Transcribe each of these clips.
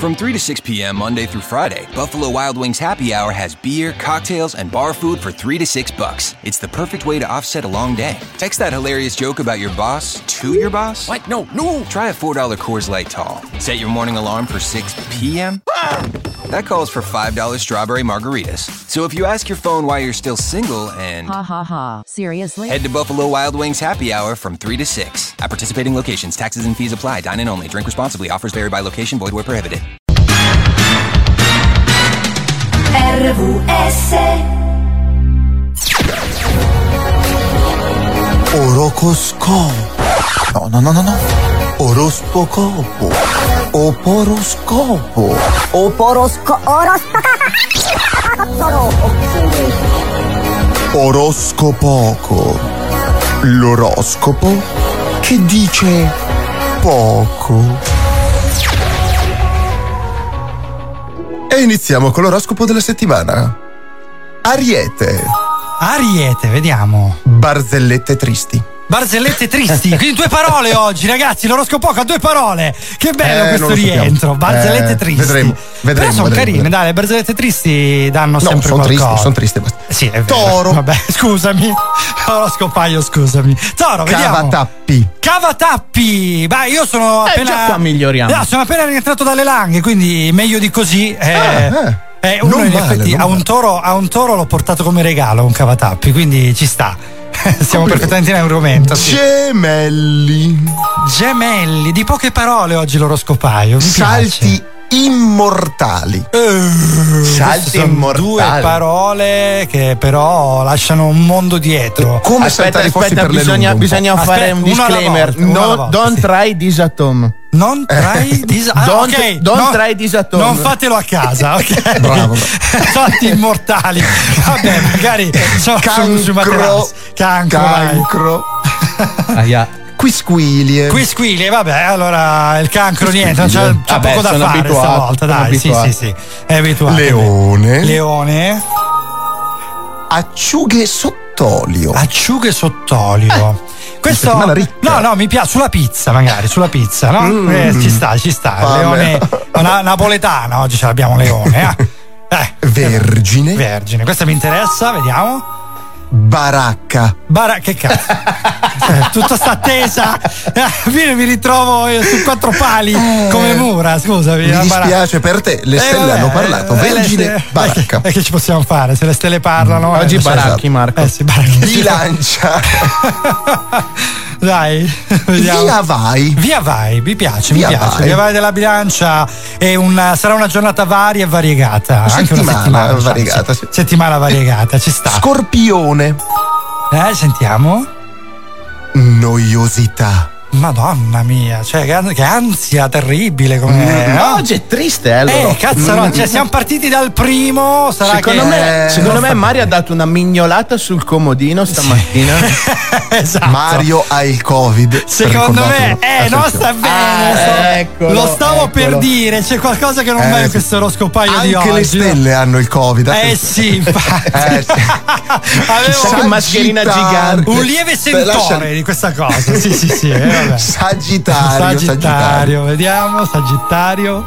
From 3 to 6 p.m. Monday through Friday, Buffalo Wild Wings Happy Hour has beer, cocktails, and bar food for 3 to 6 bucks. It's the perfect way to offset a long day. Text that hilarious joke about your boss to your boss. What? No, no. Try a $4 Coors Light Tall. Set your morning alarm for 6 p.m. Ah! That calls for $5 strawberry margaritas. So if you ask your phone why you're still single and Ha ha ha. Seriously? head to Buffalo Wild Wings Happy Hour from 3 to 6. At participating locations, taxes and fees apply. Dine in only. Drink responsibly. Offers vary by location. Void where prohibited. RVS Orocoscopo. No, no, no, no, no. Orospocopo. Oporoscopo. Oporosco Oroscopoco. L'oroscopo che dice poco. E iniziamo con l'oroscopo della settimana. Ariete. Ariete, vediamo. Barzellette tristi. Barzellette tristi, quindi due parole oggi, ragazzi. L'oroscopo ha due parole. Che bello Eh, questo rientro. Barzellette Eh, tristi. vedremo, vedremo, Però sono vedremo, carine, vedremo. dai, le barzellette tristi danno No, sempre sono qualcosa. tristi, sono tristi. Sì, è vero. Toro. Vabbè, scusami. Oroscopaio, scusami. Toro, vediamo. Cavatappi. Cavatappi! Beh, io sono Eh, appena. già qua miglioriamo. No, sono appena rientrato dalle langhe, quindi meglio di così. Eh, eh. Eh, uno Non in male, effetti a un, toro, a un toro l'ho portato come regalo un cavatappi, quindi ci sta. Siamo perfettamente in argomento. sì. Gemelli. Gemelli, di poche parole oggi l'oroscopaio. Mi Salti immortali. piace. Salti sono immortali. Due parole che però lasciano un mondo dietro. Come Aspetta, aspetta, bisogna, bisogna Aspetta, fare un disclaimer. volta, No, volta, don't sì. try this at home. Non try dis- ah, Don't- ok, don't no, try this at home. Non fatelo a casa, ok? Bravo. Salti immortali. Vabbè, magari sono su, Cancro. materassi. Cancro. vai. Cancro. Aia. Quisquilie. Qui squili, vabbè, allora il cancro niente, non c'è, c'è Vabbè, poco da fare abituato, stavolta, dai, sì, abituato. sì, sì, è abituato. Leone. Leone, Acciughe sott'olio. acciughe sott'olio. Questo settimana ricca. No, no, mi piace sulla pizza, magari, sulla pizza, no? Mm. Eh, ci sta, ci sta. Fame. Leone una, napoletana, oggi ce l'abbiamo Leone, eh. Eh, Vergine. Vergine, questa mi interessa, vediamo. Baracca. Bara, che cazzo? Tutta sta attesa. Eh, Vieni, mi ritrovo io su quattro pali come mura, scusami. Mi baracca. dispiace per te, le Eh, stelle vabbè, hanno parlato. eh, Vergine, stelle- baracca. E che, che ci possiamo fare? Se le stelle parlano. Oggi eh, baracchi, Marco. Eh sì, baracchi. Bilancia. Dai, vediamo. Via vai. Via vai, mi piace, Via mi piace. vai. Via vai della bilancia è una- sarà una giornata varia e variegata. Anche una settimana settimana diciamo, variegata, sì. Settimana variegata, ci sta. Scorpione. Eh, sentiamo. Noiosità. Madonna mia, cioè che, an- che ansia terribile come. No, no? oggi è triste, eh, allora. Eh, cazzo, no, cioè siamo partiti dal primo. Sarà Secondo che. me, Eh, secondo me Mario ha dato una mignolata sul comodino stamattina. esatto. Mario ha il covid. Secondo me, eh, no, sta bene. Ah, sto- eccolo, lo stavo per eccolo. dire, c'è qualcosa che non Eh, va in sì. questo oroscopaio di Anche oggi. le stelle hanno il covid. Eh sì, infatti. Eh, sì. Avevo che mascherina gigante. un lieve sentore lascia- di questa cosa. Sì, sì, sì. eh, vabbè. Sagittario, Sagittario. Sagittario, vediamo, Sagittario.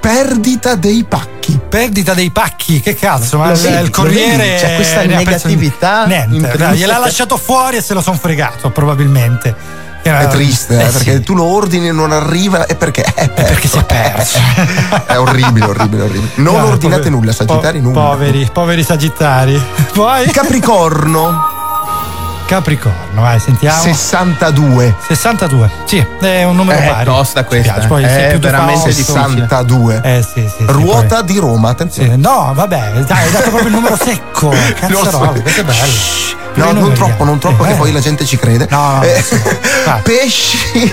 Perdita dei pacchi. Perdita dei pacchi, che cazzo, ma vedi, il Corriere c'è questa negatività Niente, dai, gliel'ha lasciato fuori e se lo son fregato, probabilmente. È triste, eh, Eh, perché sì. tu lo ordini e non arriva e perché è perso. perché si è perso. è orribile, orribile, orribile. Non Dai, ordinate poveri- nulla, Sagittari, po- nulla. Poveri, poveri Sagittari. Poi Capricorno, Capricorno, vai, sentiamo. 62. 62. Sì, è un numero È pari. tosta Ci questa, piace, Poi è tu veramente Fausto. difficile. 62. Eh sì, sì. sì, Ruota di Roma, poi- attenzione. No, vabbè, dai, hai dato proprio il numero secco. Cazzo, so. roba, questo è bello. No, i non troppo, eh. non troppo, che Eh, poi la gente ci crede. No, no, Eh, no. Vai. pesci,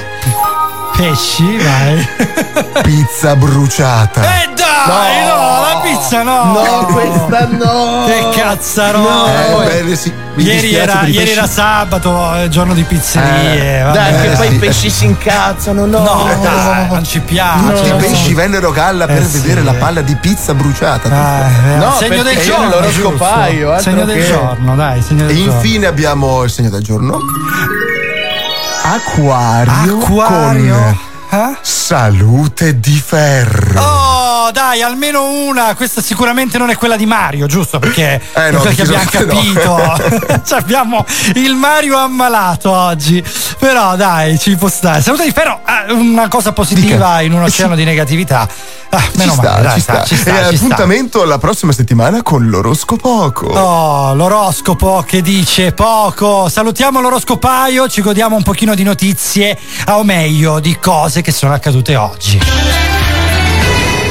Pesci, vai. pizza bruciata. Eh dai, no, la pizza no. No, questa no. Che cazzarò. Eh, Poi- bene, sì, Ieri, era, ieri era sabato, eh, giorno di pizzerie. vabbè. Dai, che Eh, poi sì. i pesci si incazzano, no. No, dai, non ci piace. Tutti i pesci vennero a galla per Eh, sì. vedere la palla di pizza bruciata. Ah, eh, No, segno del giorno. l'oroscopaio, Segno del che- giorno, dai, segno E del giorno. infine abbiamo il segno del giorno. Acquario, Acquario. con Eh? Salute di ferro. Oh, dai, almeno una. Questa sicuramente non è quella di Mario, giusto? Perché, Eh, no, perché abbiamo decisamente no. capito. Cioè, abbiamo il Mario ammalato oggi. Però, dai, ci può stare. Salute di ferro, eh, una cosa positiva Dica. in un oceano di negatività. Ah, Ci meno sta, male, dai, ci sta. ci sta, e ci sta. appuntamento la prossima settimana con l'oroscopoco. Oh, l'oroscopo che dice poco. Salutiamo l'oroscopaio, ci godiamo un pochino di notizie, o meglio, di cose che sono accadute oggi.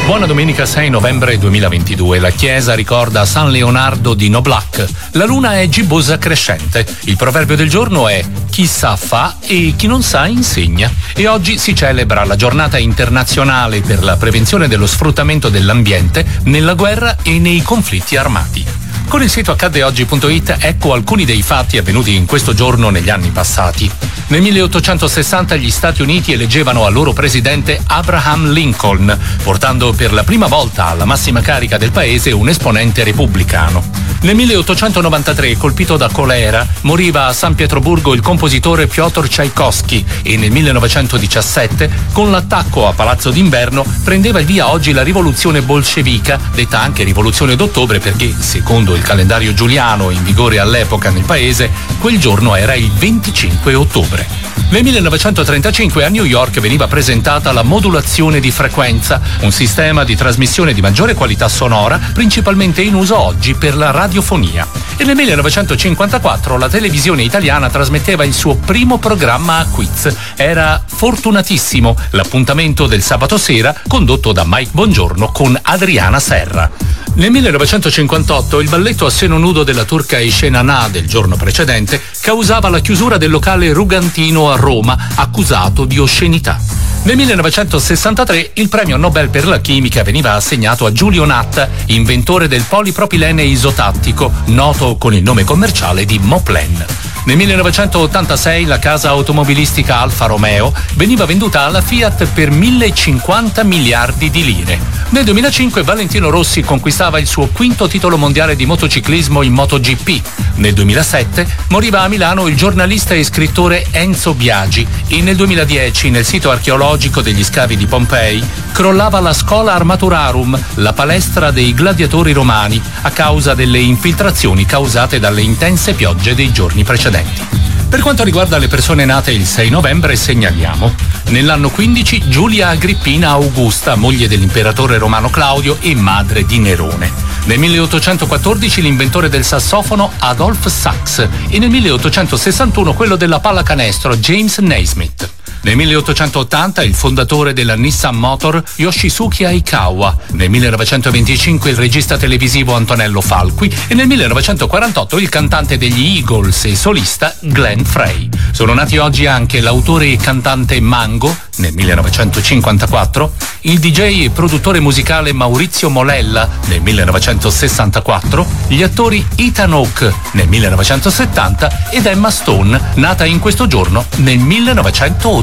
Buona domenica 6 novembre 2022. La chiesa ricorda San Leonardo di Noblac. La luna è gibbosa crescente. Il proverbio del giorno è chi sa fa e chi non sa insegna. E oggi si celebra la giornata internazionale per la prevenzione dello sfruttamento dell'ambiente nella guerra e nei conflitti armati. Con il sito accaddeoggi.it ecco alcuni dei fatti avvenuti in questo giorno negli anni passati. Nel 1860 gli Stati Uniti eleggevano al loro presidente Abraham Lincoln, portando per la prima volta alla massima carica del paese un esponente repubblicano. Nel 1893, colpito da colera, moriva a San Pietroburgo il compositore Piotr Tchaikovsky e nel 1917, con l'attacco a Palazzo d'Inverno, prendeva il via oggi la rivoluzione bolscevica, detta anche rivoluzione d'ottobre perché, secondo il calendario giuliano in vigore all'epoca nel paese, quel giorno era il 25 ottobre. Nel 1935 a New York veniva presentata la modulazione di frequenza, un sistema di trasmissione di maggiore qualità sonora, principalmente in uso oggi per la radiofonia. E nel 1954 la televisione italiana trasmetteva il suo primo programma a quiz. Era Fortunatissimo, l'appuntamento del sabato sera condotto da Mike Bongiorno con Adriana Serra. Nel 1958 il balletto a seno nudo della turca Ishenana del giorno precedente causava la chiusura del locale Rugantino a Roma, accusato di oscenità. Nel 1963 il premio Nobel per la chimica veniva assegnato a Giulio Natta, inventore del polipropilene isotattico, noto con il nome commerciale di Moplen. Nel 1986 la casa automobilistica Alfa Romeo veniva venduta alla Fiat per 1050 miliardi di lire. Nel 2005 Valentino Rossi conquistava il suo quinto titolo mondiale di motociclismo in MotoGP. Nel 2007 moriva a Milano il giornalista e scrittore Enzo Biagi e nel 2010 nel sito archeologico degli scavi di Pompei crollava la Scola Armaturarum, la palestra dei gladiatori romani, a causa delle infiltrazioni causate dalle intense piogge dei giorni precedenti. Per quanto riguarda le persone nate il 6 novembre, segnaliamo. Nell'anno 15 Giulia Agrippina Augusta, moglie dell'imperatore romano Claudio e madre di Nerone. Nel 1814 l'inventore del sassofono Adolph Sax e nel 1861 quello della pallacanestro James Naismith. Nel 1880 il fondatore della Nissan Motor Yoshisuke Aikawa, nel 1925 il regista televisivo Antonello Falqui. E nel 1948 il cantante degli Eagles e solista Glenn Frey. Sono nati oggi anche l'autore e cantante Mango, nel 1954, il DJ e produttore musicale Maurizio Molella, nel 1964, gli attori Ethan Hawke, nel 1970 ed Emma Stone, nata in questo giorno nel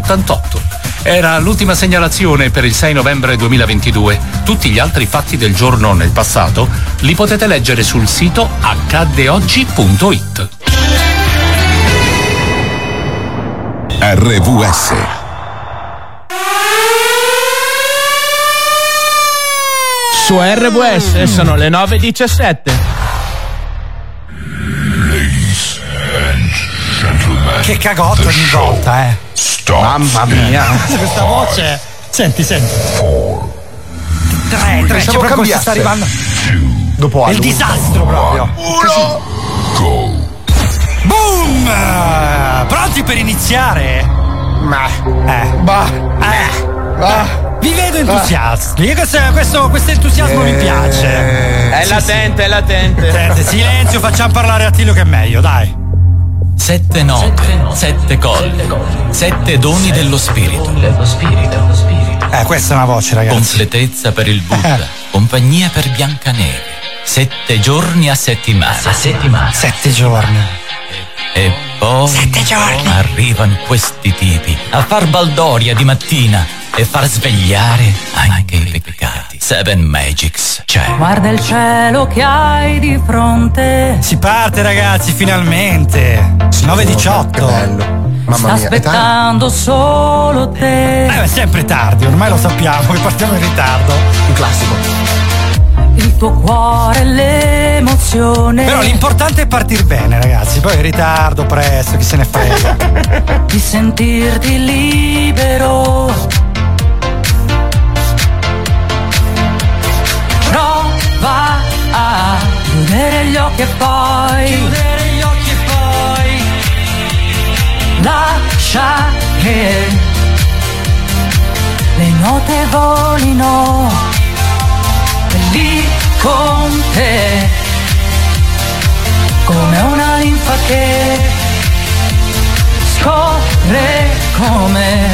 1988. Era l'ultima segnalazione per il 6 novembre 2022. Tutti gli altri fatti del giorno nel passato li potete leggere sul sito accaddeoggi.it. RVS. Su RWS sono le 9.17. Che cagotto ogni volta, eh. Mamma mia. Questa voce. Senti, senti. Tre, tre, c'è Pensavo proprio questa cambiasse. sta arrivando. Dopo È il disastro proprio. Boom! Eh, Pronti per iniziare? Ma. Eh. Bah. Eh. Bah. Vi vedo entusiasti. Questo, questo, questo entusiasmo mi piace. È latente, è latente. Senti, silenzio, facciamo parlare a Tillo che è meglio, dai. Sette note, sette colli, sette doni dello spirito. Eh, questa è una voce, ragazzi. Completezza per il Buddha, compagnia per Biancaneve. Sette giorni a settimana. A settimana. Sette giorni. E poi Sette giorni. arrivano questi tipi a far baldoria di mattina e far svegliare anche i peccati. Seven Magics, cioè Guarda il cielo che hai di fronte. Si parte, ragazzi, finalmente. 9.18. Che bello. Mamma sta mia, aspettando solo te. Eh, è sempre tardi, ormai lo sappiamo che partiamo in ritardo. Un classico. Il tuo cuore, l'emozione Però l'importante è partire bene, ragazzi. Poi in ritardo, presto, chi se ne frega. di sentirti libero. Prova a chiudere gli occhi e poi Chiudere gli occhi e poi. lascia che le note volino con te. Come una linfa che scorre come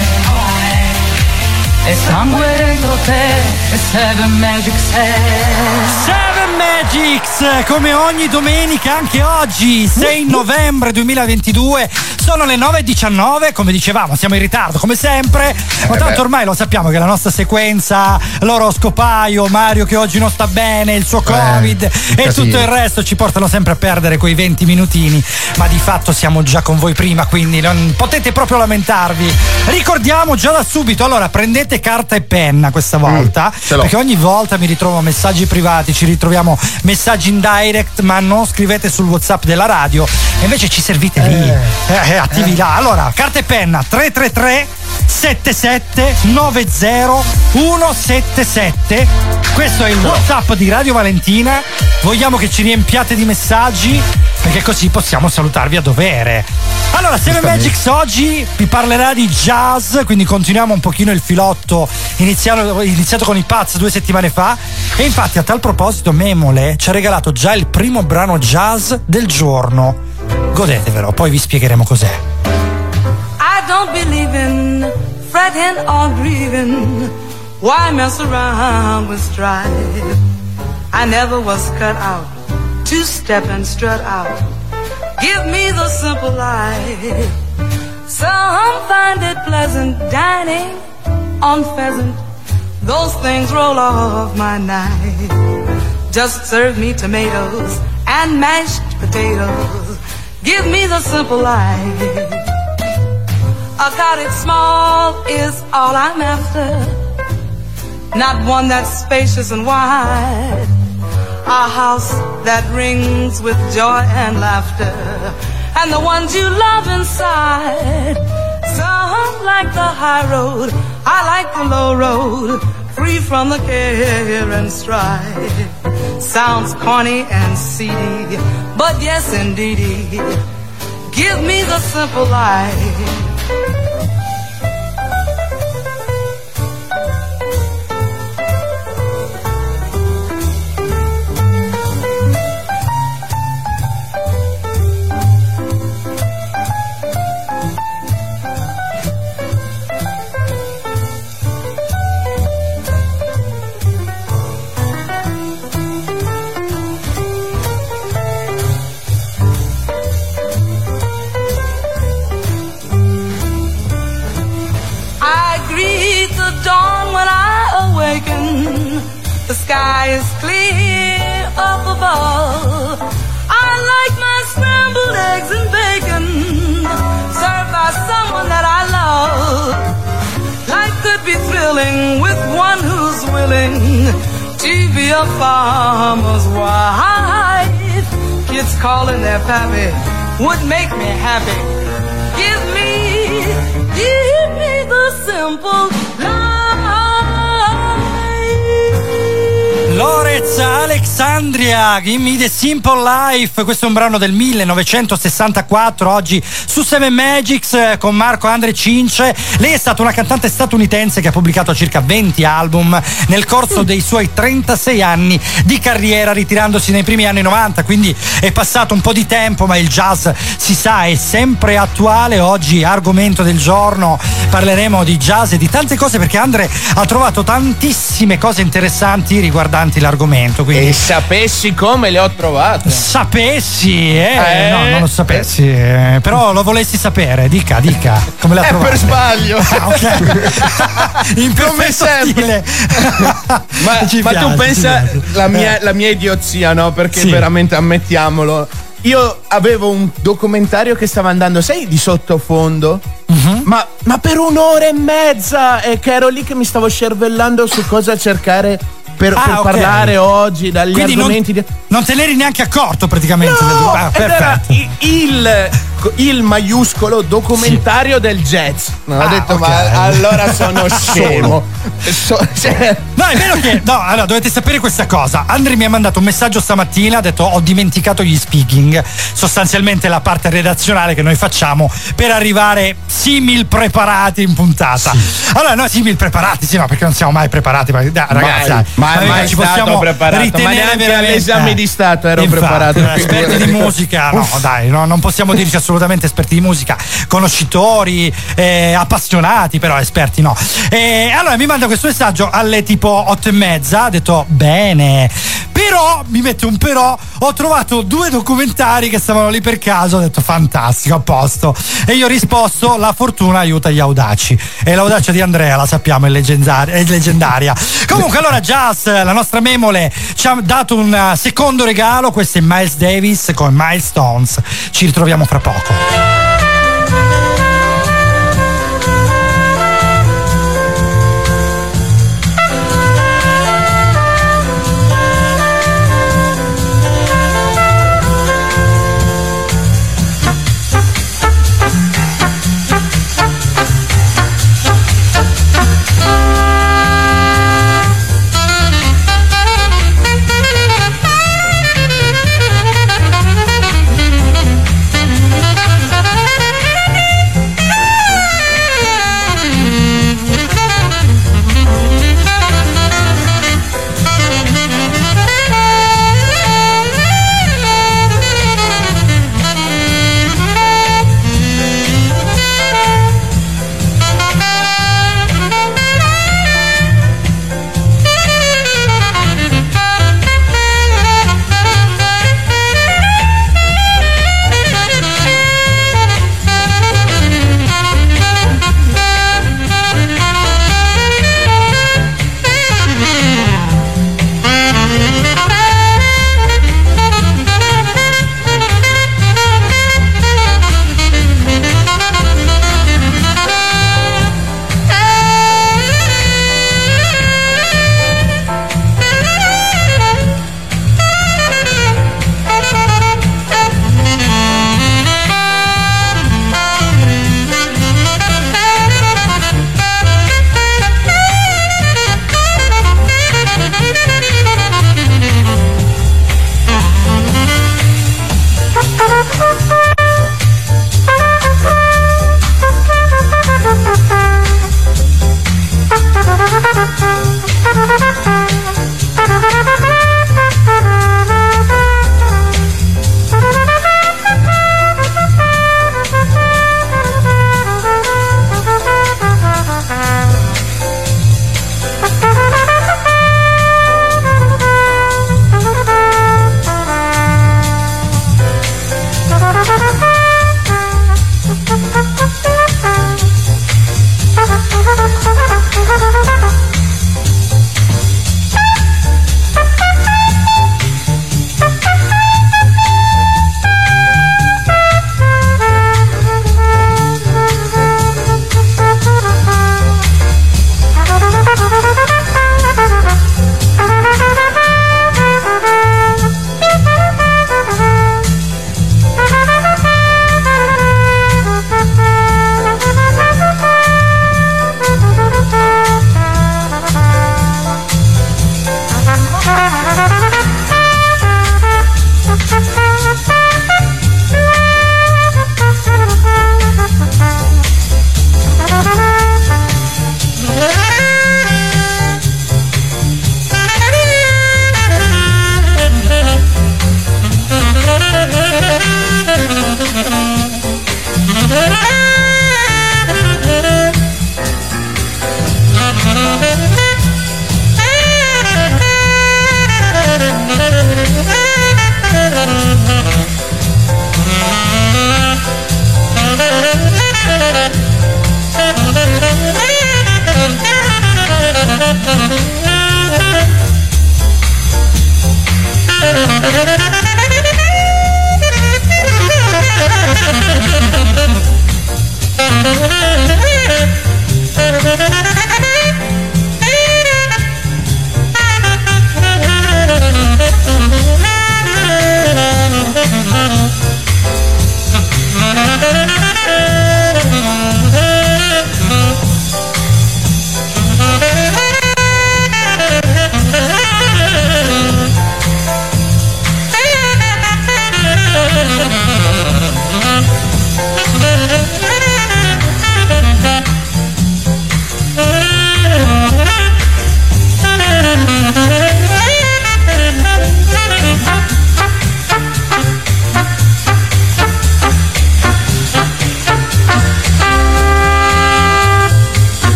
e sangue dentro te e seven magic Seven Magics, come ogni domenica, anche oggi, 6 novembre 2022, sono le 9.19, come dicevamo, siamo in ritardo come sempre, ma tanto ormai lo sappiamo che la nostra sequenza, l'oroscopaio, Mario che oggi non sta bene, il suo Covid e casino. tutto il resto ci portano sempre a perdere quei 20 minutini, ma di fatto siamo già con voi prima, quindi non potete proprio lamentarvi. Ricordiamo già da subito, allora prendete carta e penna questa volta, ce l'ho. perché ogni volta mi ritrovo messaggi privati, ci ritroviamo messaggi in direct, ma non scrivete sul WhatsApp della radio, e invece ci servite lì, eh, eh, attivi là. Allora, carta e penna 333 77 90 177. Questo è il WhatsApp di Radio Valentina. Vogliamo che ci riempiate di messaggi perché così possiamo salutarvi a dovere. Allora, Seven Magics oggi vi parlerà di jazz, quindi continuiamo un pochino il filotto iniziato, iniziato con i Paz due settimane fa. E infatti a tal proposito Memole ci ha regalato già il primo brano jazz del giorno. Godetevelo, poi vi spiegheremo cos'è. I don't believe in fretting or grieving. Why mess around with strife? I never was cut out to step and strut out. Give me the simple life. Some find it pleasant dining on pheasant. Those things roll off my knife. Just serve me tomatoes and mashed potatoes. Give me the simple life. A cottage small is all I'm after. Not one that's spacious and wide. A house that rings with joy and laughter. And the ones you love inside. Some like the high road. I like the low road. Free from the care and strife. Sounds corny and seedy. But yes, indeedy. Give me the simple life. Sky is clear up above. I like my scrambled eggs and bacon served by someone that I love. Life could be thrilling with one who's willing to be a farmer's wife. Kids calling their pappy would make me happy. Give me, give me the simple Lorez Alexandria, Give Me the Simple Life. Questo è un brano del 1964, oggi su Seven Magics eh, con Marco Andre Cince. Lei è stata una cantante statunitense che ha pubblicato circa 20 album nel corso dei suoi 36 anni di carriera, ritirandosi nei primi anni 90. Quindi è passato un po' di tempo, ma il jazz si sa è sempre attuale. Oggi, argomento del giorno, parleremo di jazz e di tante cose perché Andre ha trovato tantissime cose interessanti riguardanti l'argomento. Quindi E sapessi come le ho trovate. sapessi, eh? Eh? No, non lo sapessi, eh, però lo volessi sapere. Dica, dica, come l'ha È trovata? per sbaglio. Ah, ok. In Come sempre. Ma, Ci ma piace, tu pensa la mia, Eh. la mia idiozia, no? Perché Sì. veramente ammettiamolo. io avevo un documentario che stava andando, sai, di sottofondo? Mhm. ma, ma per un'ora e mezza e che ero lì che mi stavo cervellando su cosa cercare per, Ah, per ok. parlare oggi, dagli Quindi non, argomenti di... non te l'eri neanche accorto praticamente. del- No, ah, ed era il, il maiuscolo documentario del jazz. No, Ah, ho detto, ok. ma allora sono scemo. So- cioè, No, è vero che. No, allora dovete sapere questa cosa. Andri mi ha mandato un messaggio stamattina, ha detto ho dimenticato gli speaking. Sostanzialmente la parte redazionale che noi facciamo per arrivare simil preparati in puntata. Allora, noi simil preparati, sì, no, perché non siamo mai preparati. ma- dai, ragazzi, Mai, mai, ma mai ci possiamo preparato, ma ritenere neanche veramente- all'esame di Stato ero Infatti, preparato. eh, Esperti di musica, no, dai, no, non possiamo dirci assolutamente esperti di musica, conoscitori, eh, appassionati, però esperti no. E allora mi manda questo messaggio alle tipo otto e mezza, ha detto bene, però mi mette un però, ho trovato due documentari che stavano lì per caso, ho detto fantastico, a posto. E io ho risposto la fortuna aiuta gli audaci. E l'audacia di Andrea, la sappiamo, è, leggendar- è leggendaria. Comunque allora Jazz, la nostra memole, ci ha dato un secondo regalo, questo è Miles Davis con Milestones. Ci ritroviamo fra poco.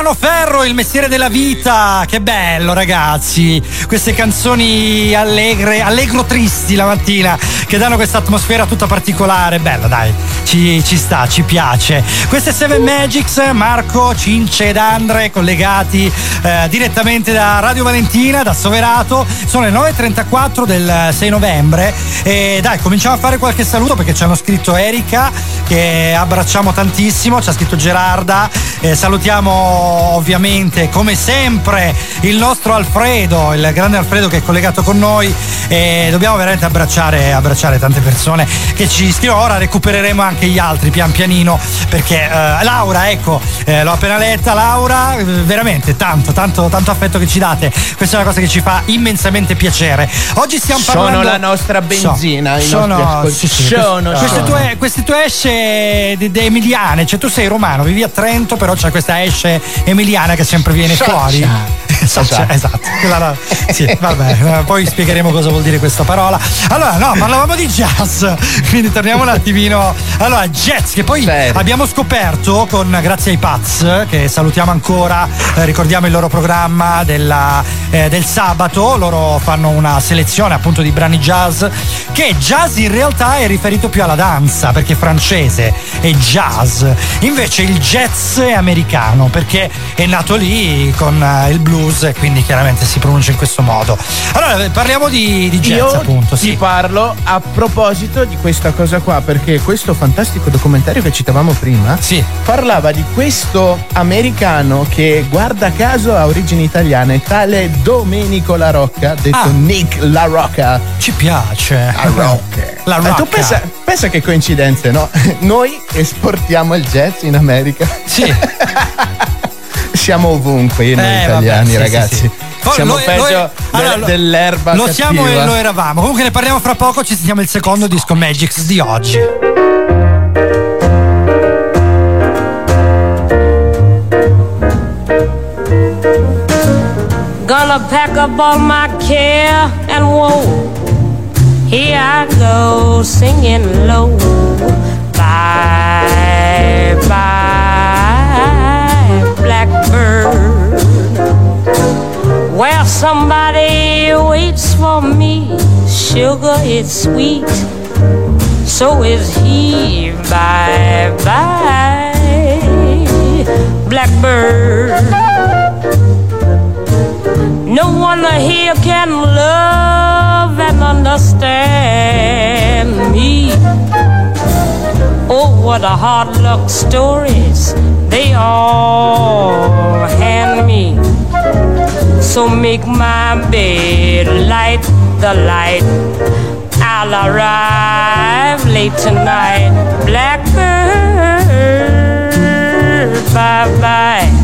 Tiziano Ferro, il mestiere della vita. Che bello, ragazzi. Queste canzoni allegre, allegro tristi la mattina, che danno questa atmosfera tutta particolare. Bella, dai, ci, ci sta, ci piace. Queste Seven Magics, Marco, Cince ed Andre, collegati eh, direttamente da Radio Valentina, da Soverato. Sono le 9.34 del 6 novembre. E dai, cominciamo a fare qualche saluto perché ci hanno scritto Erika, che abbracciamo tantissimo, ci ha scritto Gerarda. Eh, salutiamo ovviamente come sempre il nostro Alfredo, il grande Alfredo che è collegato con noi e dobbiamo veramente abbracciare, abbracciare tante persone che ci scrivono. Ora recupereremo anche gli altri pian pianino perché eh, Laura, ecco, eh, l'ho appena letta, Laura, eh, veramente tanto, tanto, tanto affetto che ci date. Questa è una cosa che ci fa immensamente piacere. Oggi stiamo parlando... Sono la nostra benzina. i Sono, sì, sì. Sono, queste, sono. tue, queste tue esce de- de- emiliane, cioè tu sei romano, vivi a Trento, però c'è questa esce emiliana che sempre viene Scioccia. fuori. Scioccia, esatto. Quella là- sì, vabbè, eh, poi spiegheremo cosa vuol dire questa parola. Allora, no, parlavamo di jazz, quindi torniamo un attimino. Allora, jazz, che poi abbiamo scoperto con grazie ai Paz, che salutiamo ancora, eh, ricordiamo il loro programma della, eh, del sabato, loro fanno una selezione appunto di brani jazz, che jazz in realtà è riferito più alla danza, perché è francese, è jazz. Invece il jazz è americano, perché è nato lì con eh, il blues e quindi chiaramente si pronuncia in questo modo. Allora, parliamo di, di jazz Io appunto, ti sì. parlo a proposito di questa cosa qua, perché questo fantastico documentario che citavamo prima parlava di questo americano che guarda caso ha origini italiane, tale Domenico La Rocca, detto Ah. Nick La Rocca. Ci piace. La Rocca. La Eh, tu Rocca. pensa, pensa che coincidenze, no? Noi esportiamo il jazz in America. Sì. Siamo ovunque noi Eh, italiani, vabbè, sì, ragazzi. sì, sì. Poi Siamo lo è- peggio de- allora, lo- dell'erba Lo siamo cattiva. e lo eravamo. Comunque ne parliamo fra poco, ci sentiamo il secondo disco Magix di oggi. Gonna pack up all my care and woe. Here I go singing low. Bye, bye, blackbird. Well, somebody waits for me. Sugar, is sweet. So is he. Bye, bye, blackbird. No one here can love and understand me. Oh, what a hard luck stories they all hand me. So make my bed light the light. I'll arrive late tonight. Blackbird, bye bye.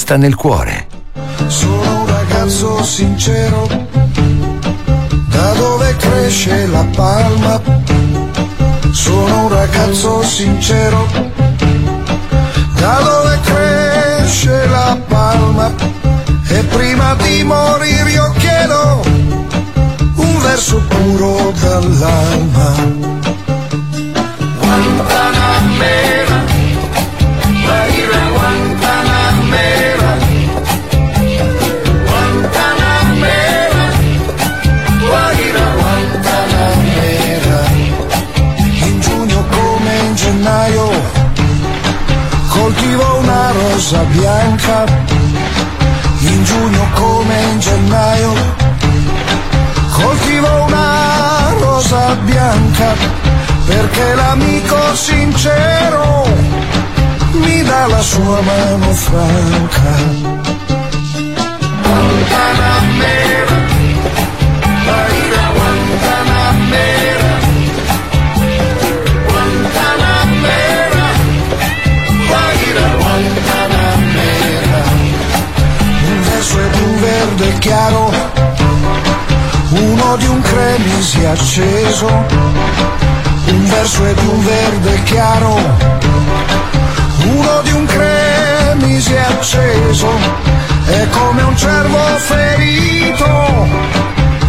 Resta nel cuore. Sono un ragazzo sincero, da dove cresce la palma. Sono un ragazzo sincero, da dove cresce la palma. E prima di morire io chiedo un verso puro dall'alma. Bianca. In giugno come in gennaio coltivo una rosa bianca perché l'amico sincero mi dà la sua mano franca. Chiaro, uno di un cremisi acceso un verso e di un verde chiaro, uno di un cremisi acceso, è come un cervo ferito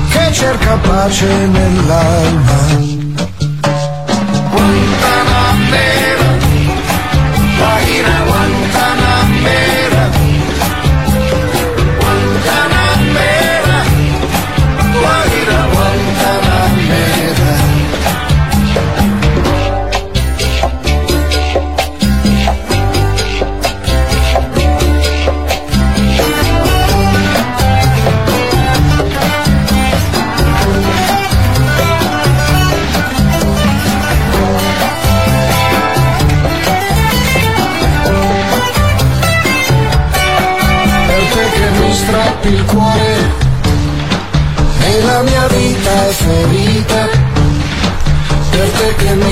che cerca pace nell'alma.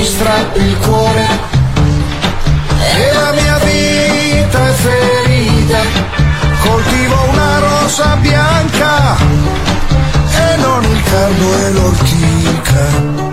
Strappi il cuore. E la mia vita è ferita. Coltivo una rosa bianca. E non il caldo e l'ortica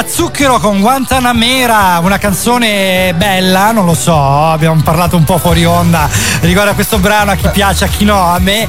era Zucchero con Guantanamera, una canzone bella, non lo so, abbiamo parlato un po' fuori onda riguardo a questo brano, a chi piace, a chi no, a me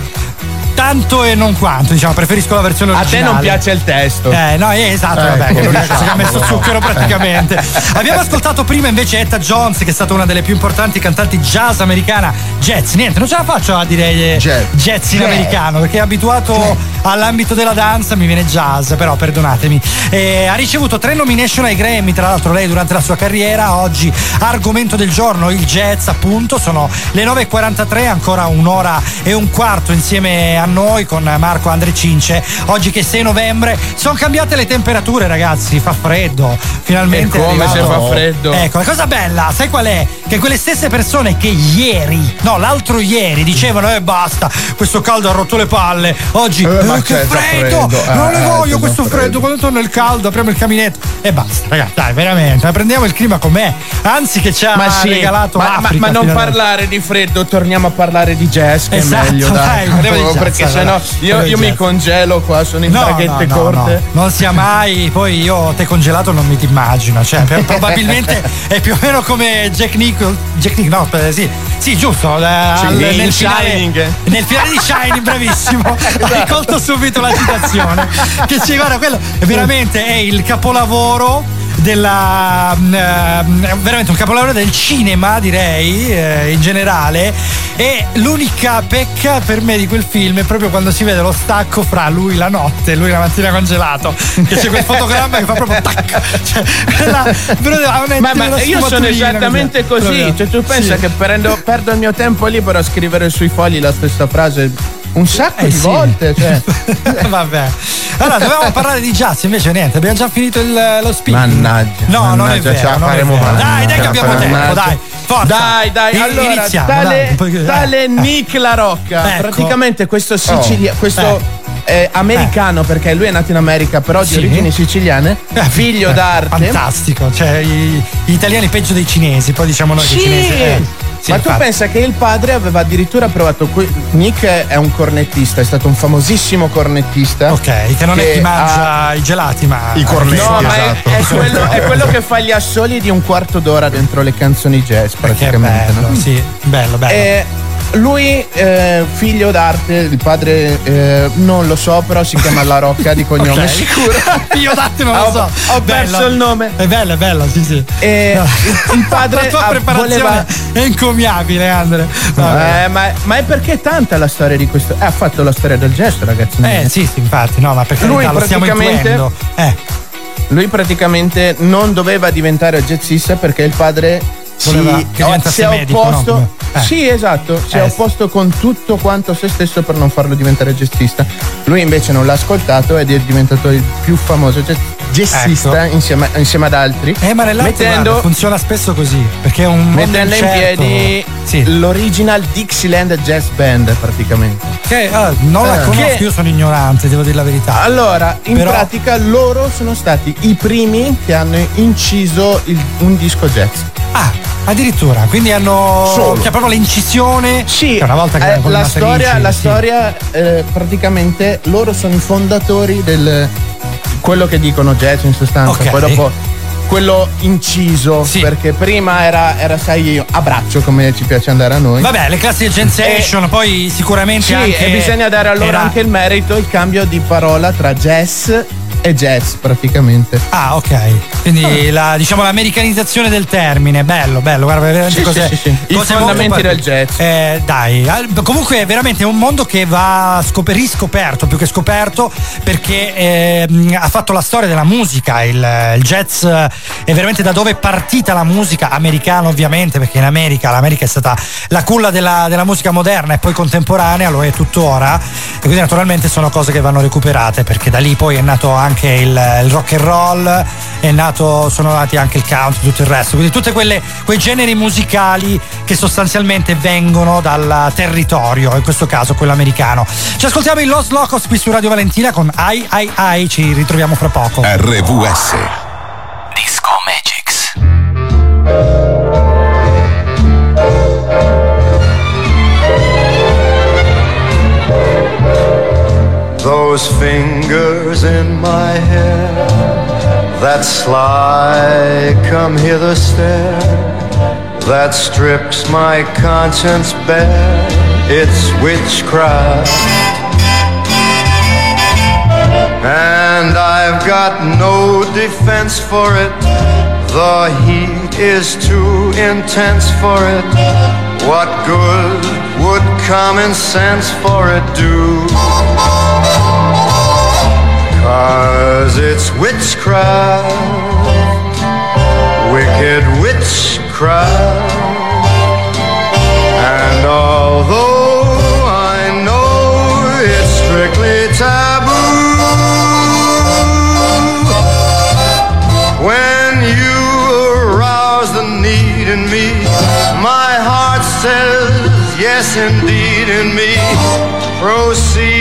tanto e non quanto, diciamo, preferisco la versione A originale. te non piace il testo. Eh, no, eh, esatto, Ecco, vabbè, che è l'unica cosa che ha messo zucchero praticamente. Abbiamo ascoltato prima invece Etta Jones, che è stata una delle più importanti cantanti jazz americana. Jazz, niente, non ce la faccio a dire eh, jazz, in Jazz. americano, perché è abituato all'ambito della danza, mi viene jazz, però perdonatemi. Eh, ha ricevuto tre nomination ai Grammy, tra l'altro lei durante la sua carriera, oggi argomento del giorno, il jazz appunto, sono le 9.43, ancora un'ora e un quarto insieme a noi con Marco Andre Cince. Oggi che è 6 novembre, sono cambiate le temperature ragazzi, fa freddo, finalmente. E come se fa freddo? Ecco, la cosa bella, sai qual è? Che quelle stesse persone che ieri, no, l'altro ieri dicevano, eh basta, questo caldo ha rotto le palle, oggi, eh, ma che freddo, freddo, non eh, ne voglio questo freddo. freddo. quando torna il caldo apriamo il caminetto e basta, ragazzi, dai, veramente, ma prendiamo il clima com'è, anzi che ci ha Ma sì, regalato ma, ma- ma non parlare di freddo, torniamo a parlare di jazz, che Esatto, è meglio. dai, di jazz, perché allora. sennò io, io mi congelo qua, sono in No, braghette no, no, corte. no, non sia mai, poi io te congelato non mi ti immagino, cioè per- probabilmente è più o meno come Jack Nicholson, Jack Nicholson, no, sì, sì, giusto, eh, Sì, nel, finale, nel finale di Shining, bravissimo, Esatto. hai colto subito la citazione, che ci guarda, quello è veramente è il capolavoro della mm, eh, veramente un capolavoro del cinema, direi, eh, in generale. E l'unica pecca per me di quel film è proprio quando si vede lo stacco fra lui la notte e lui la mattina congelato. Che c'è quel fotogramma che fa proprio tac. Cioè, quella- però Ma, ma io sono esattamente così. Proprio. Cioè, tu pensa Sì. che prendo- perdo il mio tempo libero a scrivere sui fogli la stessa frase un sacco Eh, di sì. volte. Cioè. Vabbè. Allora, dovevamo parlare di jazz, invece niente, abbiamo già finito il- lo speaking. Mannaggia. No, non è mannaggia, ce vero. la faremo vero. male. Dai, dai, che abbiamo tempo, male. dai. Forza. Dai, dai, allora, iniziamo, tale, dai, tale eh. Nick La Rocca, Ecco. praticamente questo Sicilia, Oh. questo eh, americano, perché lui è nato in America, però Sì. di origini siciliane, figlio Eh, d'arte. Fantastico, cioè i- gli italiani peggio dei cinesi, poi diciamo noi che i Sì. cinesi. Eh, sì, Ma tu infatti. pensa che il padre aveva addirittura provato. que- Nick è un cornettista, è stato un famosissimo cornettista. Ok, che non è chi mangia i gelati, ma. I cornetti, No, ma è, esatto. è quello, è quello che fa gli assoli di un quarto d'ora dentro le canzoni jazz, Che praticamente. bello, no? sì, bello, bello. E lui, eh, figlio d'arte, il padre eh, non lo so, però si chiama La Rocca di cognome Ok. sicuro. Io datti non lo Ho- so. ho Bello. perso il nome. È bello, è bello, sì, sì. E No. il- padre La tua preparazione voleva- è incommiabile, Andre. Eh, ma, ma è perché è tanta la storia di questo. Eh, ha fatto la storia del gesto, ragazzi. Eh, sì, sì, infatti, no, ma perché Lui lo stiamo intuendo. Eh, Lui praticamente non doveva diventare jazzista perché il padre Voleva si, che si è medico, opposto. no? Eh. Sì, esatto, si è Eh, opposto con tutto quanto se stesso per non farlo diventare jazzista. Lui invece non l'ha ascoltato ed è diventato il più famoso jazzista Ecco. insieme, insieme ad altri. Eh, ma mettendo, guarda, funziona spesso così, perché è un mettendo in piedi Sì. l'original Dixieland Jazz Band praticamente. Che ah, non la Eh. conosco, Che- io sono ignorante, devo dire la verità. Allora, in Però- pratica loro sono stati i primi che hanno inciso il- un disco jazz. Ah, addirittura, quindi hanno Solo. cioè proprio l'incisione. Sì, Che una volta che eh, la storia, la sì. storia eh, praticamente loro sono i fondatori del quello che dicono jazz in sostanza. Ok. Poi dopo quello inciso, perché prima era, era sai a braccio come ci piace andare a noi. Vabbè, le classi del sensation, poi sicuramente Sì, anche e bisogna dare allora era- anche il merito, il cambio di parola tra jazz e jazz praticamente. Ah, ok. Quindi la, diciamo l'americanizzazione del termine, bello, bello, guarda, veramente Sì, cose, sì, sì, sì. I fondamenti del jazz. Eh, dai, comunque è veramente un mondo che va scop- riscoperto, più che scoperto, perché ehm, ha fatto la storia della musica, il, il jazz eh, è veramente da dove è partita la musica, americana ovviamente, perché in America, l'America è stata la culla della, della musica moderna e poi contemporanea, lo è tuttora, e quindi naturalmente sono cose che vanno recuperate, perché da lì poi è nato anche il, il rock and roll, è nato, sono nati anche il country, tutto il resto, quindi tutti quei generi musicali che sostanzialmente vengono dal territorio, in questo caso quello americano. Ci ascoltiamo in Los Locos qui su Radio Valentina con Ai Ai Ai, ci ritroviamo fra poco. RVS. Disco Magics. Those fingers in my hair, that sly come hither stare, that strips my conscience bare, it's witchcraft. And I've got no defense for it, the heat is too intense for it. What good would common sense for it do? Cause it's witchcraft, wicked witchcraft. And although I know it's strictly taboo, when you arouse the need in me, my heart says yes indeed in me. Proceed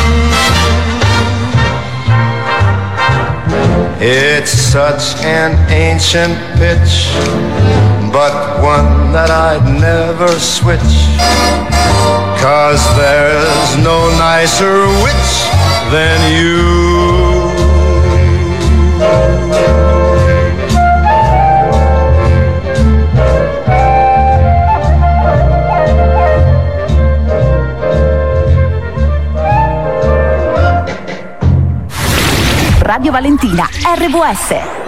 It's such an ancient pitch, but one that I'd never switch. Cause there's no nicer witch than you. Valentina, RVS.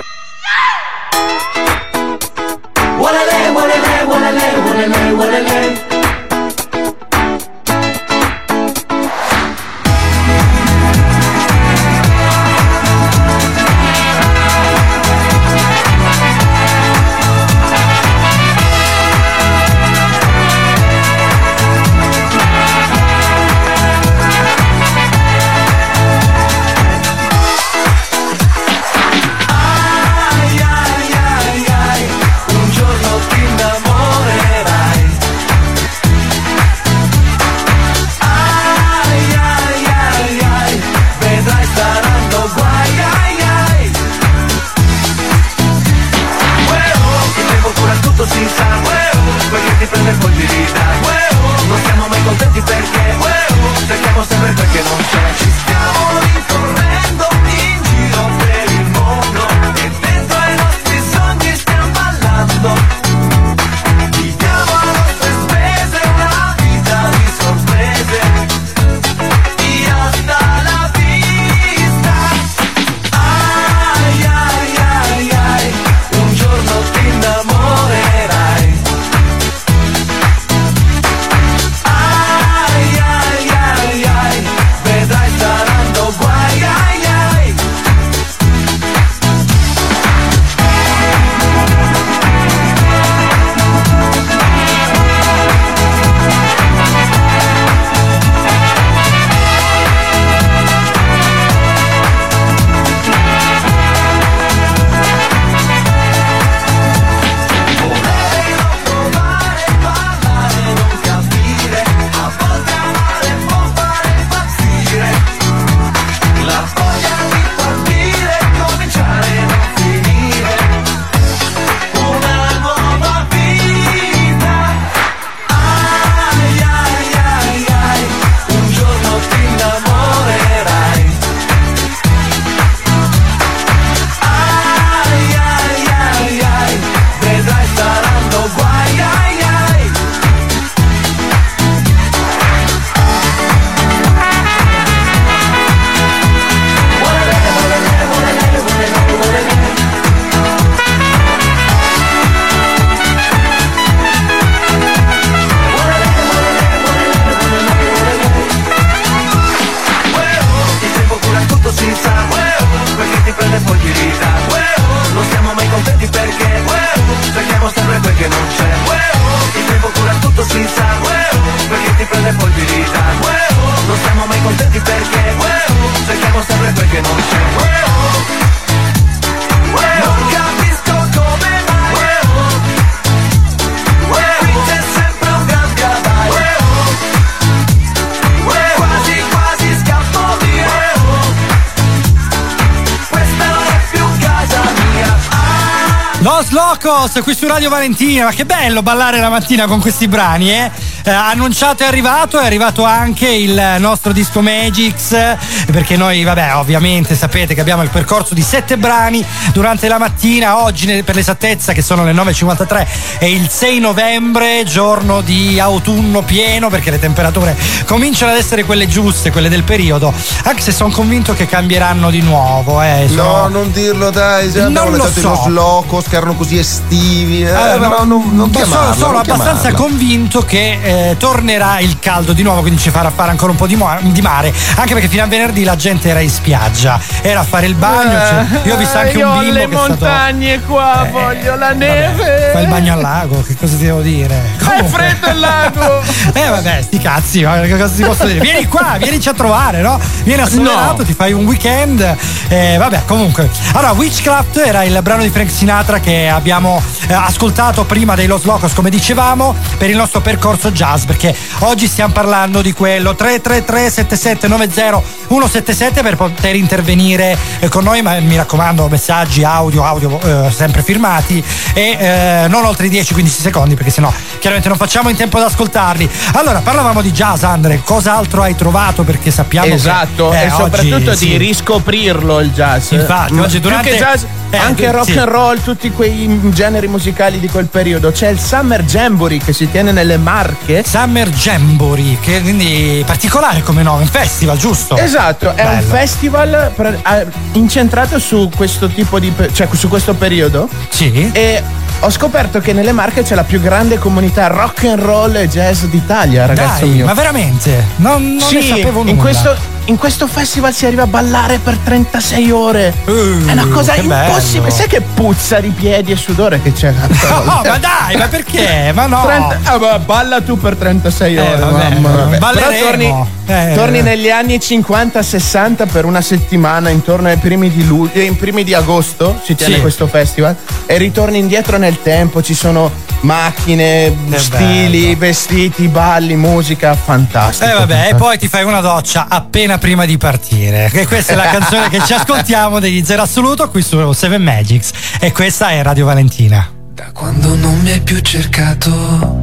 Los Locos qui su Radio Valentina, ma che bello ballare la mattina con questi brani, eh? Eh, annunciato è arrivato, è arrivato anche il nostro disco Magix, eh, perché noi, vabbè, ovviamente sapete che abbiamo il percorso di sette brani durante la mattina, oggi per l'esattezza che sono le 9.53 è il 6 novembre, giorno di autunno pieno, perché le temperature cominciano ad essere quelle giuste, quelle del periodo, anche se sono convinto che cambieranno di nuovo. Eh, sono- No, non dirlo dai, abbiamo Non lo so. i Los Locos che erano così estivi. Eh, Eh, però no, non, non sono, chiamarlo, sono non abbastanza chiamarlo. convinto che eh, tornerà il caldo di nuovo, quindi ci farà fare ancora un po' di, mo- di mare. Anche perché fino a venerdì la gente era in spiaggia, era a fare il bagno. Cioè, io ho visto anche io un bimbo le che è stato. montagne qua, voglio la neve. Fai il bagno al lago, che cosa ti devo dire? È freddo il lago. Eh vabbè, sti cazzi, che cosa ti posso dire? Vieni qua, vienici a trovare, no? Vieni a Solerato, No. ti fai un weekend. Eh, vabbè, comunque. Allora, Witchcraft era il brano di Frank Sinatra che abbiamo eh, ascoltato prima dei Los Locos, come dicevamo, per il nostro percorso jazz, perché oggi stiamo parlando di quello 333 7790 177 per poter intervenire eh, con noi, ma mi raccomando, messaggi, audio, audio eh, sempre firmati e eh, non oltre i 10-15 secondi, perché sennò chiaramente non facciamo in tempo ad ascoltarli. Allora, parlavamo di jazz, Andre, cos'altro hai trovato? Perché sappiamo Esatto, che, eh, e soprattutto oggi, di sì. riscoprirlo il jazz. Infatti, oggi più durante- che jazz, eh, anche sì. rock and roll, tutti quei generi musicali di quel periodo. C'è il Summer Jamboree che si tiene nelle Marche. Summer Jamboree, che quindi particolare come nome, un festival, giusto? Esatto, è un Bello. festival pre- eh, incentrato su questo tipo di cioè su questo periodo. Sì. E ho scoperto che nelle Marche c'è la più grande comunità rock and roll e jazz d'Italia, ragazzo Dai, mio. ma veramente? Non, non sì, ne sapevo nulla. in questo, in questo festival si arriva a ballare per 36 ore. è una cosa Uh, che bello. impossibile. Sai che puzza di piedi e sudore che c'è? No, ma dai, ma perché? Ma no. 30 ah, ma balla tu per 36 Eh, ore. vabbè, mamma, vabbè. balleremo. Però torni, Eh. torni negli anni 50-60 per una settimana, intorno ai primi di luglio, ai primi di agosto si tiene Sì. questo festival. E ritorni indietro nel tempo, ci sono macchine, stili, vestiti, balli, musica, fantastico. Eh vabbè, e fantastico. poi ti fai una doccia appena prima di partire. Che questa è la canzone che ci ascoltiamo degli Zero Assoluto qui su Seven Magics. E questa è Radio Valentina. Quando non mi hai più cercato,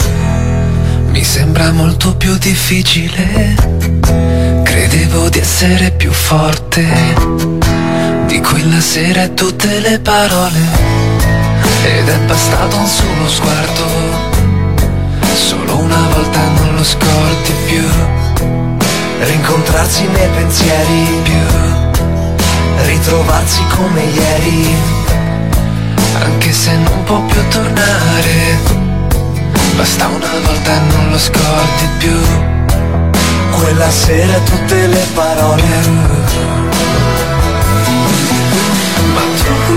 mi sembra molto più difficile. Credevo di essere più forte di quella sera e tutte le parole. Ed è bastato un solo sguardo, solo una volta non lo scordi più. Rincontrarsi nei pensieri più, ritrovarsi come ieri anche se non può più tornare. Basta una volta e non lo scordi più. Quella sera tutte le parole. Ma tu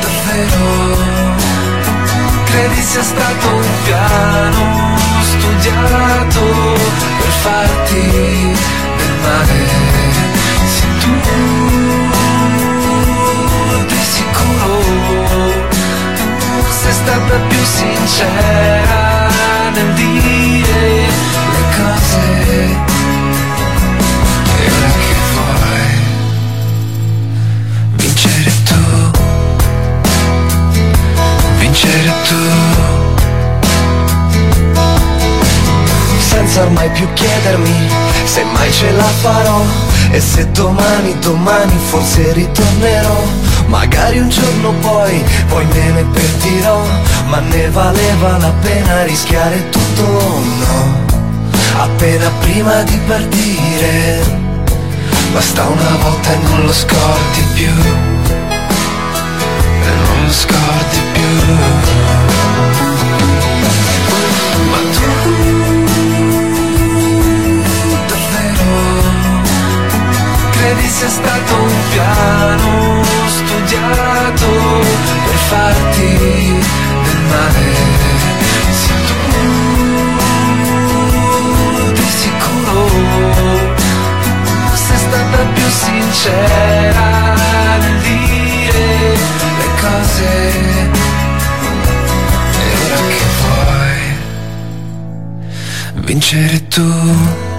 davvero credi sia stato un piano studiato per farti del male? Se tu di sicuro sei stata più sincera nel dire le cose ora che vuoi vincere tu vincere tu senza ormai più chiedermi se mai ce la farò e se domani, domani forse ritornerò. Magari un giorno poi, poi me ne pentirò, ma ne valeva la pena rischiare tutto o no? Appena prima di partire, basta una volta e non lo scordi più, e non lo scordi più. Credi sia stato un piano studiato per farti del male? Se tu di sicuro sei stata più sincera nel dire le cose e ora che vuoi vincere tu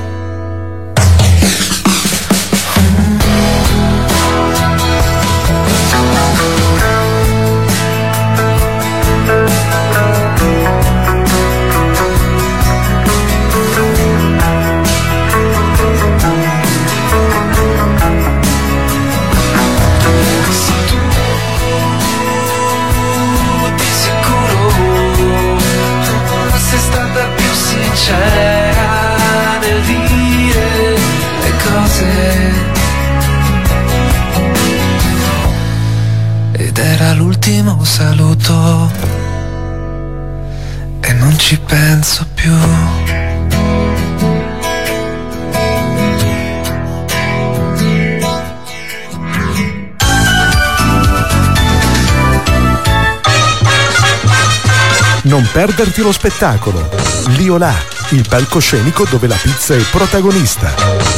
l'ultimo saluto e non ci penso più. Non perderti lo spettacolo. Liolà, il palcoscenico dove la pizza è protagonista.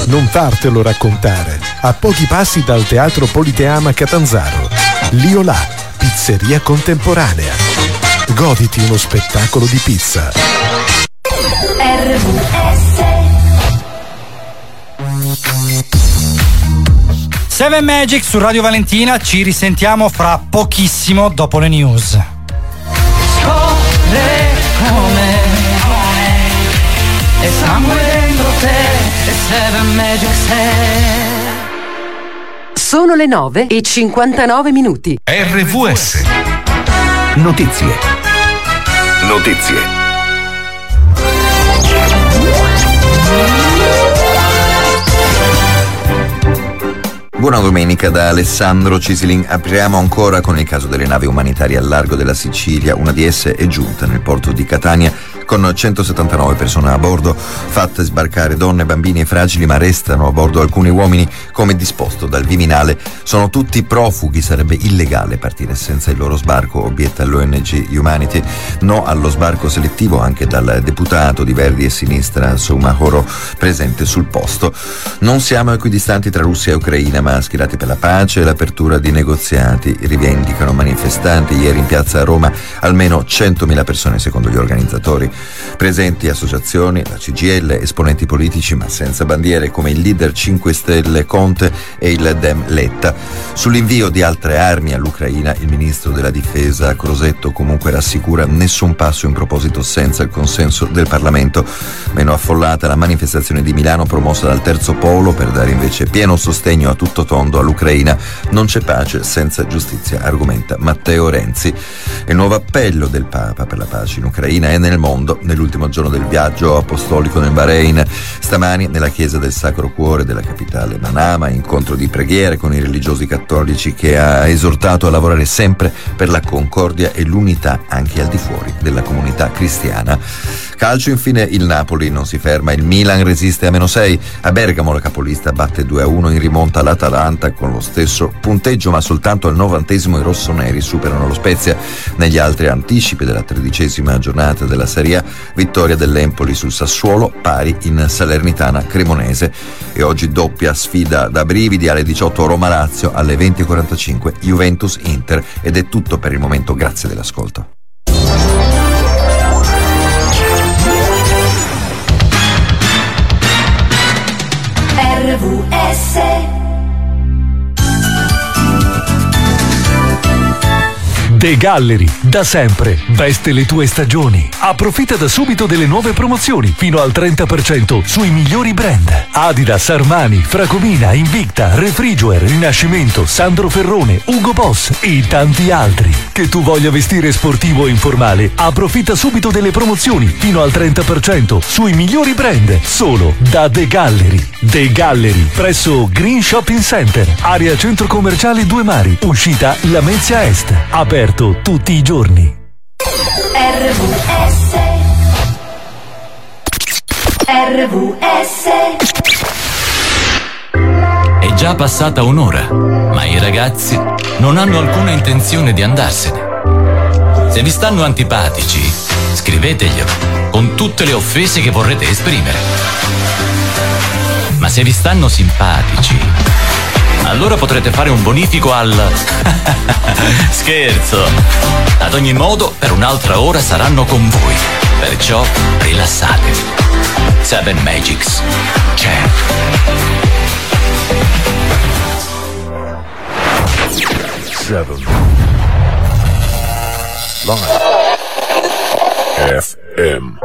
Non fartelo raccontare. A pochi passi dal Teatro Politeama Catanzaro. Liolà, pizzeria contemporanea. Goditi uno spettacolo di pizza. Seven Magic su Radio Valentina, ci risentiamo fra pochissimo dopo le news. Scopre come e sangue dentro te e Seven Magic sei. Sono le 9 e 59 minuti. RVS. Notizie. Notizie. Buona domenica da Alessandro Cisilin. Apriamo ancora con il caso delle navi umanitarie al largo della Sicilia. Una di esse è giunta nel porto di Catania con 179 persone a bordo, fatte sbarcare donne, bambini e fragili, ma restano a bordo alcuni uomini come disposto dal Viminale. Sono tutti profughi, sarebbe illegale partire senza il loro sbarco, obietta l'ONG Humanity. No allo sbarco selettivo anche dal deputato di Verdi e Sinistra Soumahoro presente sul posto. Non siamo equidistanti tra Russia e Ucraina, ma schierati per la pace e l'apertura di negoziati, rivendicano manifestanti ieri in piazza a Roma almeno 100.000 persone secondo gli organizzatori. Presenti associazioni, la CGL, esponenti politici ma senza bandiere come il leader 5 Stelle Conte e il Dem Letta. Sull'invio di altre armi all'Ucraina il ministro della difesa Crosetto comunque rassicura nessun passo in proposito senza il consenso del Parlamento. Meno affollata la manifestazione di Milano promossa dal Terzo Polo per dare invece pieno sostegno a tutto tondo all'Ucraina. Non c'è pace senza giustizia, argomenta Matteo Renzi. Il nuovo appello del Papa per la pace in Ucraina è nel mondo nell'ultimo giorno del viaggio apostolico nel Bahrain. Stamani nella chiesa del Sacro Cuore della capitale Manama, incontro di preghiere con i religiosi cattolici che ha esortato a lavorare sempre per la concordia e l'unità anche al di fuori della comunità cristiana. Calcio infine il Napoli non si ferma, il Milan resiste a meno 6, a Bergamo la capolista batte 2-1 in rimonta all'Atalanta con lo stesso punteggio ma soltanto al novantesimo i rossoneri superano lo Spezia. Negli altri anticipi della tredicesima giornata della Serie A, vittoria dell'Empoli sul Sassuolo pari in Salernitana Cremonese e oggi doppia sfida da brividi alle 18 Roma-Lazio alle 20.45 Juventus-Inter ed è tutto per il momento, grazie dell'ascolto. RVS The Gallery, da sempre, veste le tue stagioni. Approfitta da subito delle nuove promozioni, fino al 30% sui migliori brand. Adidas, Armani, Fracomina, Invicta, Refrigerator, Rinascimento, Sandro Ferrone, Ugo Boss e tanti altri. Che tu voglia vestire sportivo o informale, approfitta subito delle promozioni, fino al 30% sui migliori brand. Solo da The Gallery. The Gallery, presso Green Shopping Center, area centro commerciale Due Mari, uscita Lamezia Est. Aperto tutti i giorni. RVS RVS È già passata un'ora, ma i ragazzi non hanno alcuna intenzione di andarsene. Se vi stanno antipatici, scriveteglielo con tutte le offese che vorrete esprimere. Ma se vi stanno simpatici, allora potrete fare un bonifico al... Scherzo! Ad ogni modo, per un'altra ora saranno con voi. Perciò rilassatevi. Seven Magics c'è. Seven. Live. FM.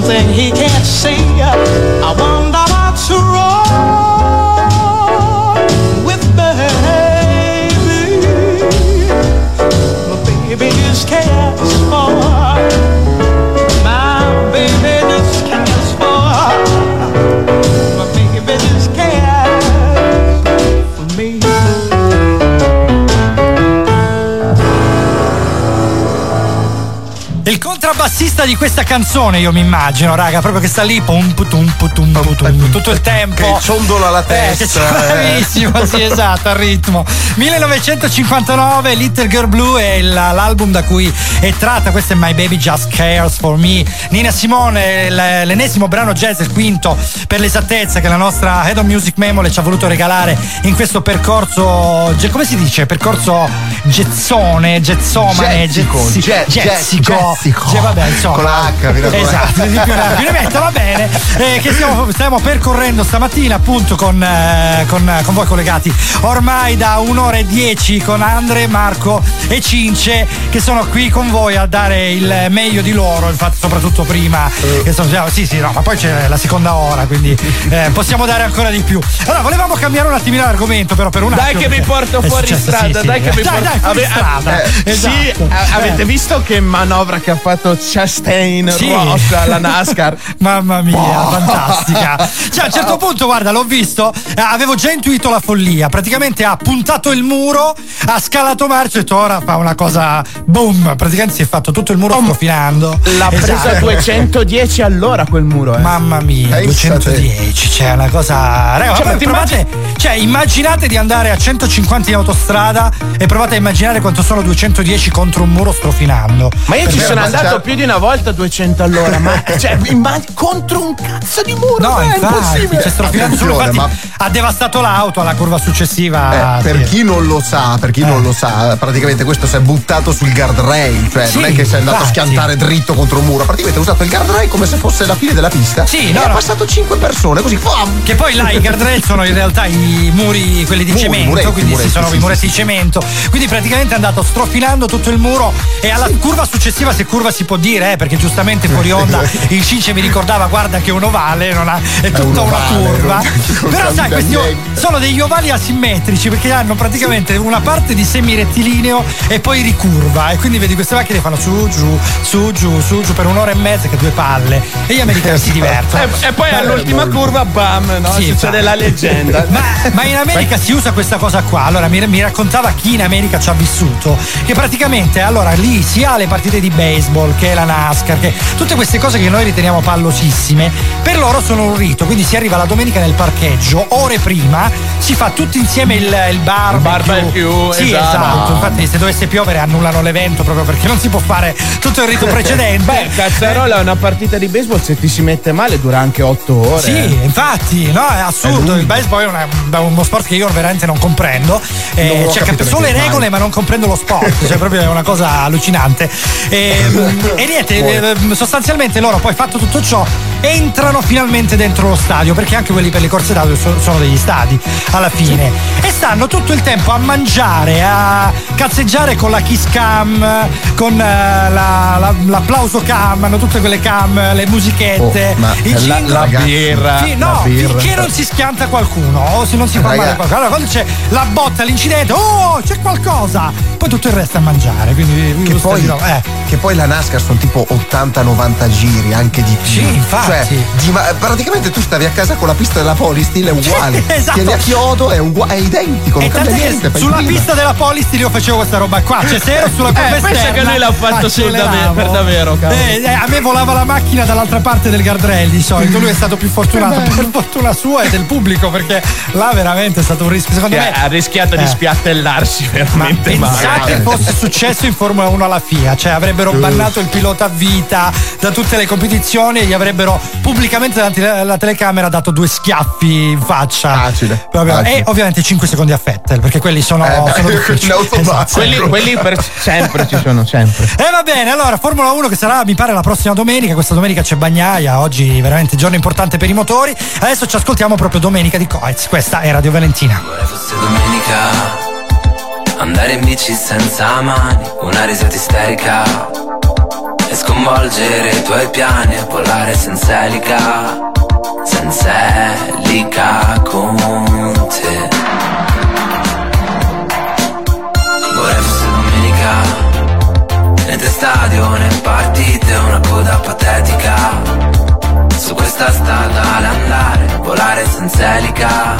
Something he can't see. Contrabbassista di questa canzone, io mi immagino, raga, proprio che sta lì pum, putum, putum, putum, tutto il tempo. Che ciondola la Eh, testa. eh. bravissimo, sì, esatto, al ritmo. 1959, Little Girl Blue è l'album da cui è tratta, questo è My Baby Just Cares for Me. Nina Simone, l'ennesimo brano jazz, il quinto per l'esattezza che la nostra Head of Music Memole ci ha voluto regalare in questo percorso, come si dice? Percorso gezzone, gezzomane, ge- jessico. Jessico. Ge- vabbè, insomma. Con la H, raccomando. Esatto, ne metta, va bene. Eh, che stiamo, stiamo percorrendo stamattina appunto con, eh, con, con voi collegati ormai da un'ora e dieci con Andre, Marco e Cince che sono qui con voi a dare il meglio di loro, infatti soprattutto prima. Che sono, sì, sì, no, ma poi c'è la seconda ora, quindi eh, possiamo dare ancora di più. Allora, volevamo cambiare un attimino l'argomento, però per un Dai attimo. che vi perché porto è fuori successo, strada, sì, dai sì. che vi dai, porto dai, fuori Ave- strada. eh, esatto. Sì, a- avete Eh. visto che manovra che ha fatto Chastain Sì. Ross alla NASCAR? Mamma mia, Boh. fantastica. Cioè, a un certo punto, guarda, l'ho visto, eh, avevo già intuito la follia. Praticamente ha puntato il muro, ha scalato marcia e ora fa una cosa boom. Praticamente si è fatto tutto il muro strofinando. L'ha Esatto. presa a 210 all'ora quel muro, eh. Mamma mia, Pensa 210, cioè una cosa. Raga, Cioè, ma provate, cioè, immaginate di andare a 150 in autostrada e provate a immaginare quanto sono 210 contro un muro strofinando. Ma io ci Perché- sono ma andato cioè- più di una volta a 200 all'ora, ma cioè, immag- contro un cazzo di muro, No, ma è impossibile. c'è strofinato solo, Attenzione, infatti ha devastato l'auto alla curva successiva. Eh, per chi non lo sa, per chi non lo sa, praticamente questo si è buttato sul guardrail, cioè Sì, non è che sei andato infatti. a schiantare dritto contro un muro, praticamente ha usato il guardrail come se fosse la fine della pista. Sì, no, ha no. passato 5 persone così. fam! Che poi là i guardrail sono in realtà i muri, quelli di Muri, cemento, muretti, quindi muretti, sì, sono sì, i muretti di cemento. Quindi praticamente è andato strofinando tutto il muro e alla curva successiva, se curva si può dire, eh, perché giustamente fuori onda il Cince mi ricordava, guarda che è un ovale, non ha- è tutta un una ovale, curva. non- Però sai, questi sono degli ovali asimmetrici perché hanno praticamente una parte di semi-rettilineo e poi ricurva. E quindi vedi queste macchine che fanno su, giù, su, giù, su, giù per un'ora e mezza che due palle. E gli americani si divertono. E, e poi all'ultima curva, bam, no? Sì, Succede infatti. la leggenda. Ma, ma in America si usa questa cosa qua. Allora mi, mi raccontava chi in America ci ha vissuto. Che praticamente allora lì si ha le partite di baseball, che è la NASCAR, che tutte queste cose che noi riteniamo pallosissime, per loro sono un rito. Quindi si arriva la domenica nel parcheggio, ore prima, si fa tutti insieme il, il barbecue. barbecue, Sì, esatto. esatto. Infatti, se dovesse piovere annullano l'evento proprio perché non si può fare tutto il rito precedente. Beh, cazzarola, una partita di baseball se ti si mette male dura anche 8 ore. Sì, infatti, no, è assurdo. Il baseball è una- uno sport che io veramente non comprendo. Eh, Non cioè, capito cap- so le regole, mai. ma non comprendo lo sport. cioè, proprio è una cosa allucinante. E, e niente, eh, sostanzialmente loro poi fatto tutto ciò. Entrano finalmente dentro lo stadio perché anche quelli per le corse d'auto so- sono degli stadi alla fine e stanno tutto il tempo a mangiare, a cazzeggiare con la kiss cam, con eh, la- la- l'applauso cam, hanno tutte quelle cam, le musichette, Oh, i la- jingle. la birra, Fi- la no, birra. finché non si schianta qualcuno o se non si fa male qualcuno. Allora quando c'è la botta, l'incidente, oh c'è qualcosa, poi tutto il resto è a mangiare. Quindi Che poi, no, eh. che poi la NASCAR sono tipo 80-90 giri, anche di più. Sì, infatti. Cioè, di- ma praticamente tu stavi a casa con la pista della Polistil, è uguale. esatto. Tieni a chiodo, è, uguale, è identico, non E cambia niente. sulla prima. Pista della Polistil io facevo questa roba qua, cioè se ero sulla curva Eh, pensa esterna, che lui l'ha fatto sul acceleravo. dave- per davvero. Eh, eh, a me volava la macchina dall'altra parte del guardrail di solito, lui è stato più fortunato per fortuna sua e del pubblico perché là veramente è stato un rischio. Secondo Cioè, me ha rischiato di Eh. spiattellarsi Ma veramente pensate male. fosse successo in Formula 1 alla FIA, cioè avrebbero bannato il pilota a vita da tutte le competizioni e gli avrebbero pubblicamente davanti alla telecamera dato due schiaffi in faccia. Facile, facile. E ovviamente 5 secondi a Fettel, perché quelli sono, Eh, sono in automatico. Esatto. Quelli, quelli per sempre ci sono, sempre. E va bene, allora Formula 1 che sarà mi pare la prossima domenica, questa domenica c'è Bagnaia, oggi veramente giorno importante per i motori. Adesso ci ascoltiamo proprio domenica di Coez, questa è Radio Valentina. fosse domenica Andare in bici senza mani Una risata isterica E sconvolgere i tuoi piani E volare senza elica Senza elica con te stadio né partite Una coda patetica. Su questa strada da andare Volare senza elica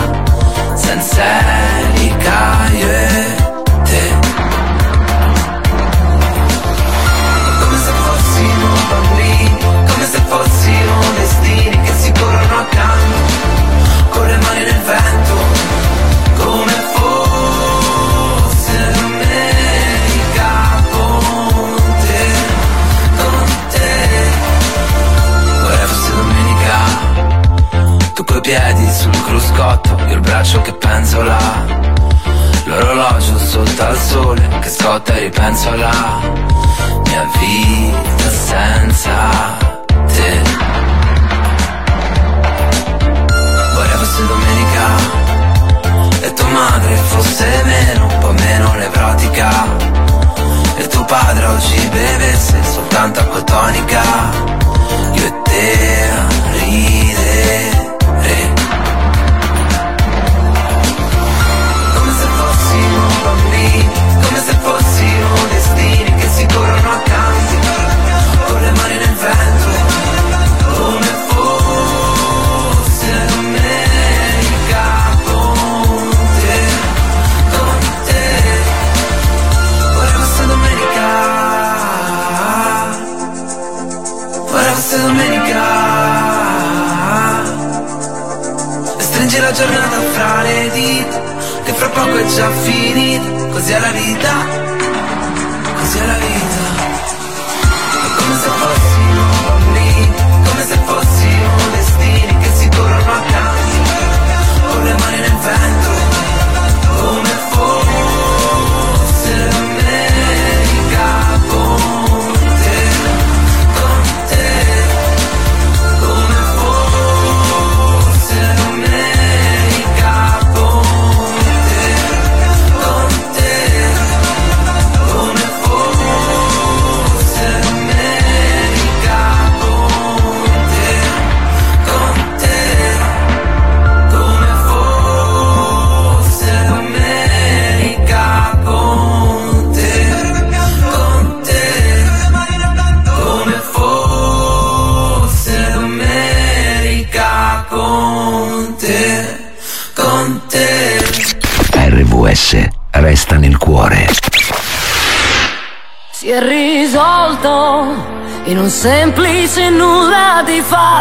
Senza elica io e te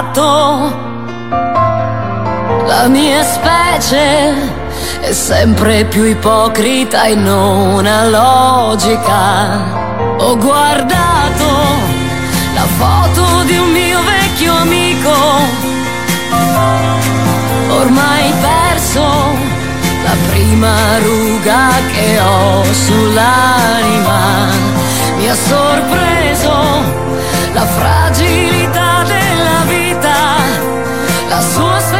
fatto. La mia specie è sempre più ipocrita e non ha logica. Ho guardato la foto di un mio vecchio amico, ormai perso la prima ruga che ho sull'anima. Mi ha sorpreso la fragilità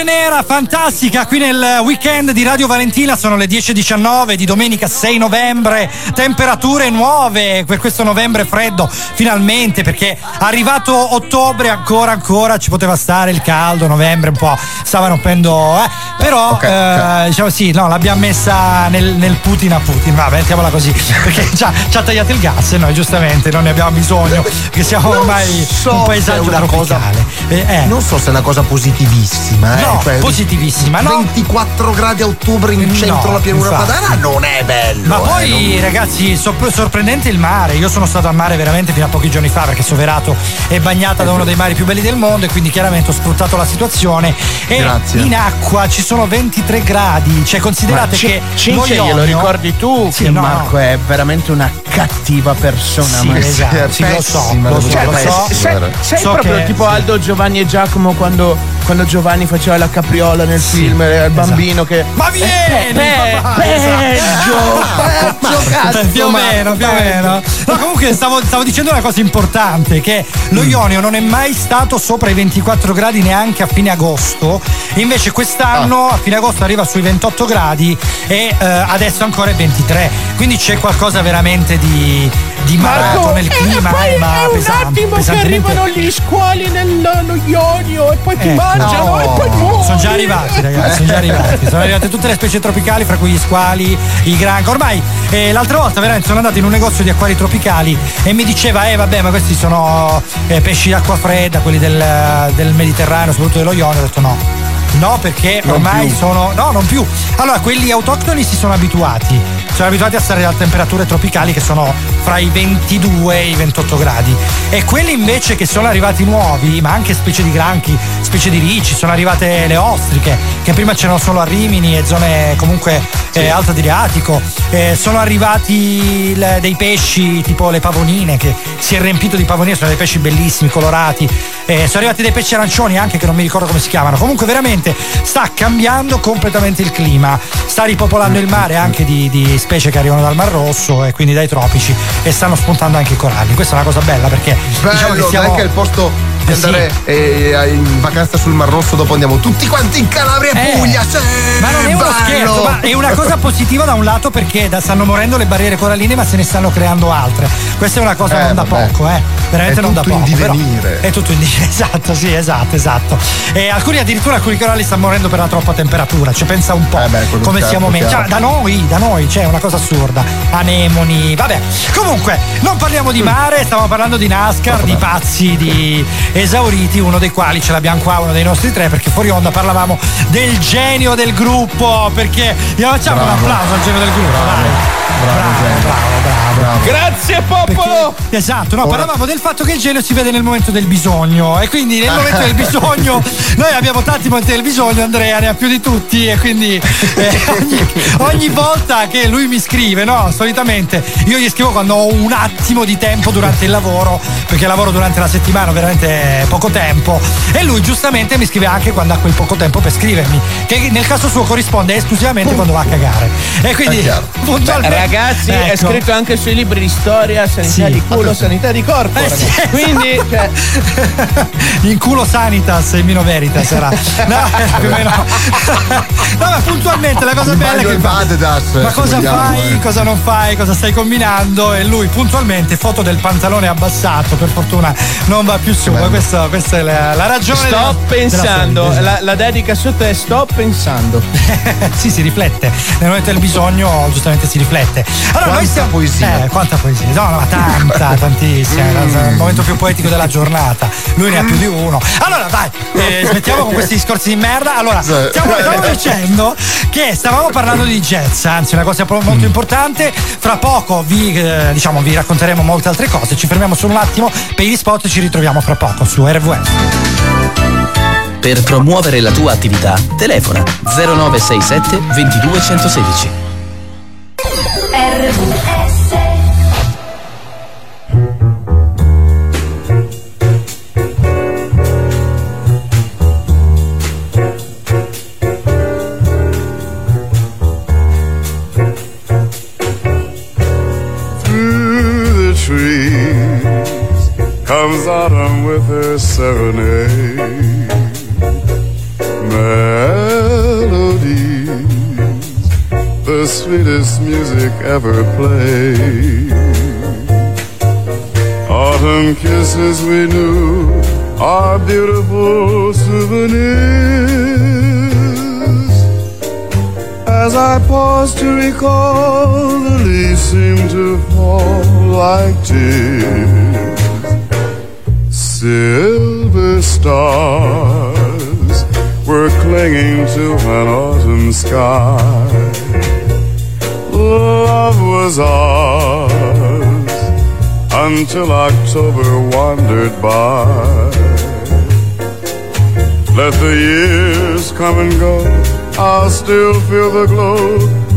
Dolce Nera, fantastica, qui nel weekend di Radio Valentina. Sono le 10.19 di domenica 6 novembre, temperature nuove per questo novembre freddo, finalmente perché arrivato ottobre ancora ancora ci poteva stare il caldo, novembre un po' stava rompendo, eh, però eh, diciamo sì, no, l'abbiamo messa nel, nel Putin a Putin, va, mettiamola così, perché ci ha, ci ha tagliato il gas e noi giustamente non ne abbiamo bisogno, perché siamo ormai so un paesaggio una cosa- tropicale. Eh, eh. Non so se è una cosa positivissima, eh. No, cioè, positivissima, no? 24 gradi a ottobre in centro alla pianura infatti. padana non è bello. Ma eh, poi, non- ragazzi, sor- sorprendente il mare. Io sono stato al mare veramente fino a pochi giorni fa perché Soverato è bagnata da uno dei mari più belli del mondo e quindi chiaramente ho sfruttato la situazione. E Grazie. in acqua ci sono 23 gradi. Cioè, considerate Cin- che. Cinzia, lo glielo ricordi tu Sì, che no, Marco è veramente una cattiva persona. Sì, ma- esatto, sì, lo so, lo so, Cioè, lo so. Sei, sei So proprio che- tipo sì. Aldo, Giovanni e Giacomo quando, quando Giovanni faceva la capriola nel film, era il bambino che. Ma vieni! Eh, pe- papà, peggio, esatto. peggio, cazzo, più o meno, più o meno. No, comunque stavo, stavo dicendo una cosa importante: che lo Ionio non è mai stato sopra i 24 gradi neanche a fine agosto. Invece quest'anno a fine agosto arriva sui 28 gradi e eh, adesso ancora è 23. Quindi c'è qualcosa veramente di, di Marco, nel e clima. poi eh, ma è un pesante, attimo che arrivano gli squali nello Ionio e poi ti Ecco. mangiano e poi muori. Sono già arrivati, ragazzi, sono già arrivati. Sono arrivate tutte le specie tropicali, fra cui gli squali, i granchi. Ormai eh, l'altra volta veramente sono andato in un negozio di acquari tropicali e mi diceva, eh vabbè, ma questi sono eh, pesci d'acqua fredda, quelli del, del Mediterraneo, soprattutto dello Ionio. Ho detto no. No, perché Non ormai più. sono. No, non più. Allora, quelli autoctoni si sono abituati. Sono abituati a stare a temperature tropicali che sono fra i 22 e i 28 gradi. E quelli invece che sono arrivati nuovi, ma anche specie di granchi, specie di ricci, sono arrivate le ostriche, che prima c'erano solo a Rimini e zone comunque eh, alto Adriatico. Eh, sono arrivati il- dei pesci tipo le pavonine, che si è riempito di pavonine, sono dei pesci bellissimi, colorati. Eh, sono arrivati dei pesci arancioni anche che non mi ricordo come si chiamano. Comunque veramente sta cambiando completamente il clima. Sta ripopolando il mare anche di, di specie che arrivano dal Mar Rosso e quindi dai tropici e stanno spuntando anche i coralli. Questa è una cosa bella perché Bello, diciamo che siamo dai che è il posto di Eh sì. andare eh, in vacanza sul Mar Rosso, dopo andiamo tutti quanti in Calabria e Eh, Puglia. Sì, Ma non è uno bello. scherzo, ma è una cosa positiva da un lato perché da- stanno morendo le barriere coralline, ma se ne stanno creando altre. Questa è una cosa Eh, non da vabbè. poco, eh. Veramente non da tutto poco. in però divenire. È tutto in divenire. Esatto, sì, esatto, esatto. E alcuni addirittura alcuni coralli stanno morendo per la troppa temperatura. Cioè, pensa un po' quello come certo, siamo messi. Cioè, da noi, da noi, c'è una cosa assurda. Anemoni, vabbè. Comunque, non parliamo di mare, stiamo parlando di NASCAR, di pazzi, di esauriti, uno dei quali ce l'abbiamo qua, uno dei nostri tre, perché fuori onda parlavamo del genio del gruppo. Perché gli facciamo un Bravo. applauso al genio del gruppo, dai. Bravo, genio. bravo, bravo. Grazie popolo! Esatto, no, Ora- parlavamo del fatto che il genio si vede nel momento del bisogno e quindi nel momento del bisogno noi abbiamo tanti momenti del bisogno, Andrea ne ha più di tutti e quindi eh, ogni, ogni volta che lui mi scrive, no, solitamente io gli scrivo quando ho un attimo di tempo durante il lavoro, perché lavoro durante la settimana, ho veramente poco tempo e lui giustamente mi scrive anche quando ha quel poco tempo per scrivermi, che nel caso suo corrisponde esclusivamente quando va a cagare. E quindi È chiaro. puntualmente Ragazzi, è Ecco. scritto anche sui libri di storia, sanità Sì. di culo, sanità di corpo. Eh sì, Quindi, cioè, in culo sanitas e mino veritas sarà no, più o meno no ma puntualmente la cosa In bella è che il Vadedas, ma cosa vogliamo, fai eh. cosa non fai cosa stai combinando e lui puntualmente foto del pantalone abbassato per fortuna non va più su ma questa, questa è la, la ragione sto pensando, della la, la dedica sotto è sto pensando. sì, si riflette. Nel momento del bisogno, giustamente si riflette. Allora, Quanta noi stiamo. poesia. Eh, quanta poesia. No, no, ma tanta, tantissima. È il momento più poetico della giornata. Lui ne ha più di uno. Allora, dai, eh, smettiamo con questi discorsi di merda. Allora, stiamo, stavamo dicendo che stavamo parlando di jazz, anzi, una cosa molto importante. Fra poco vi, eh, diciamo, vi racconteremo molte altre cose. Ci fermiamo solo un attimo per gli spot e ci ritroviamo fra poco su RVS. Per promuovere la tua attività, telefona 0967 22 ever played. Autumn kisses we knew are beautiful souvenirs. As I pause to recall, the leaves seem to fall like tears. Silver stars were clinging to an autumn sky. Was ours until October wandered by. Let the years come and go, I'll still feel the glow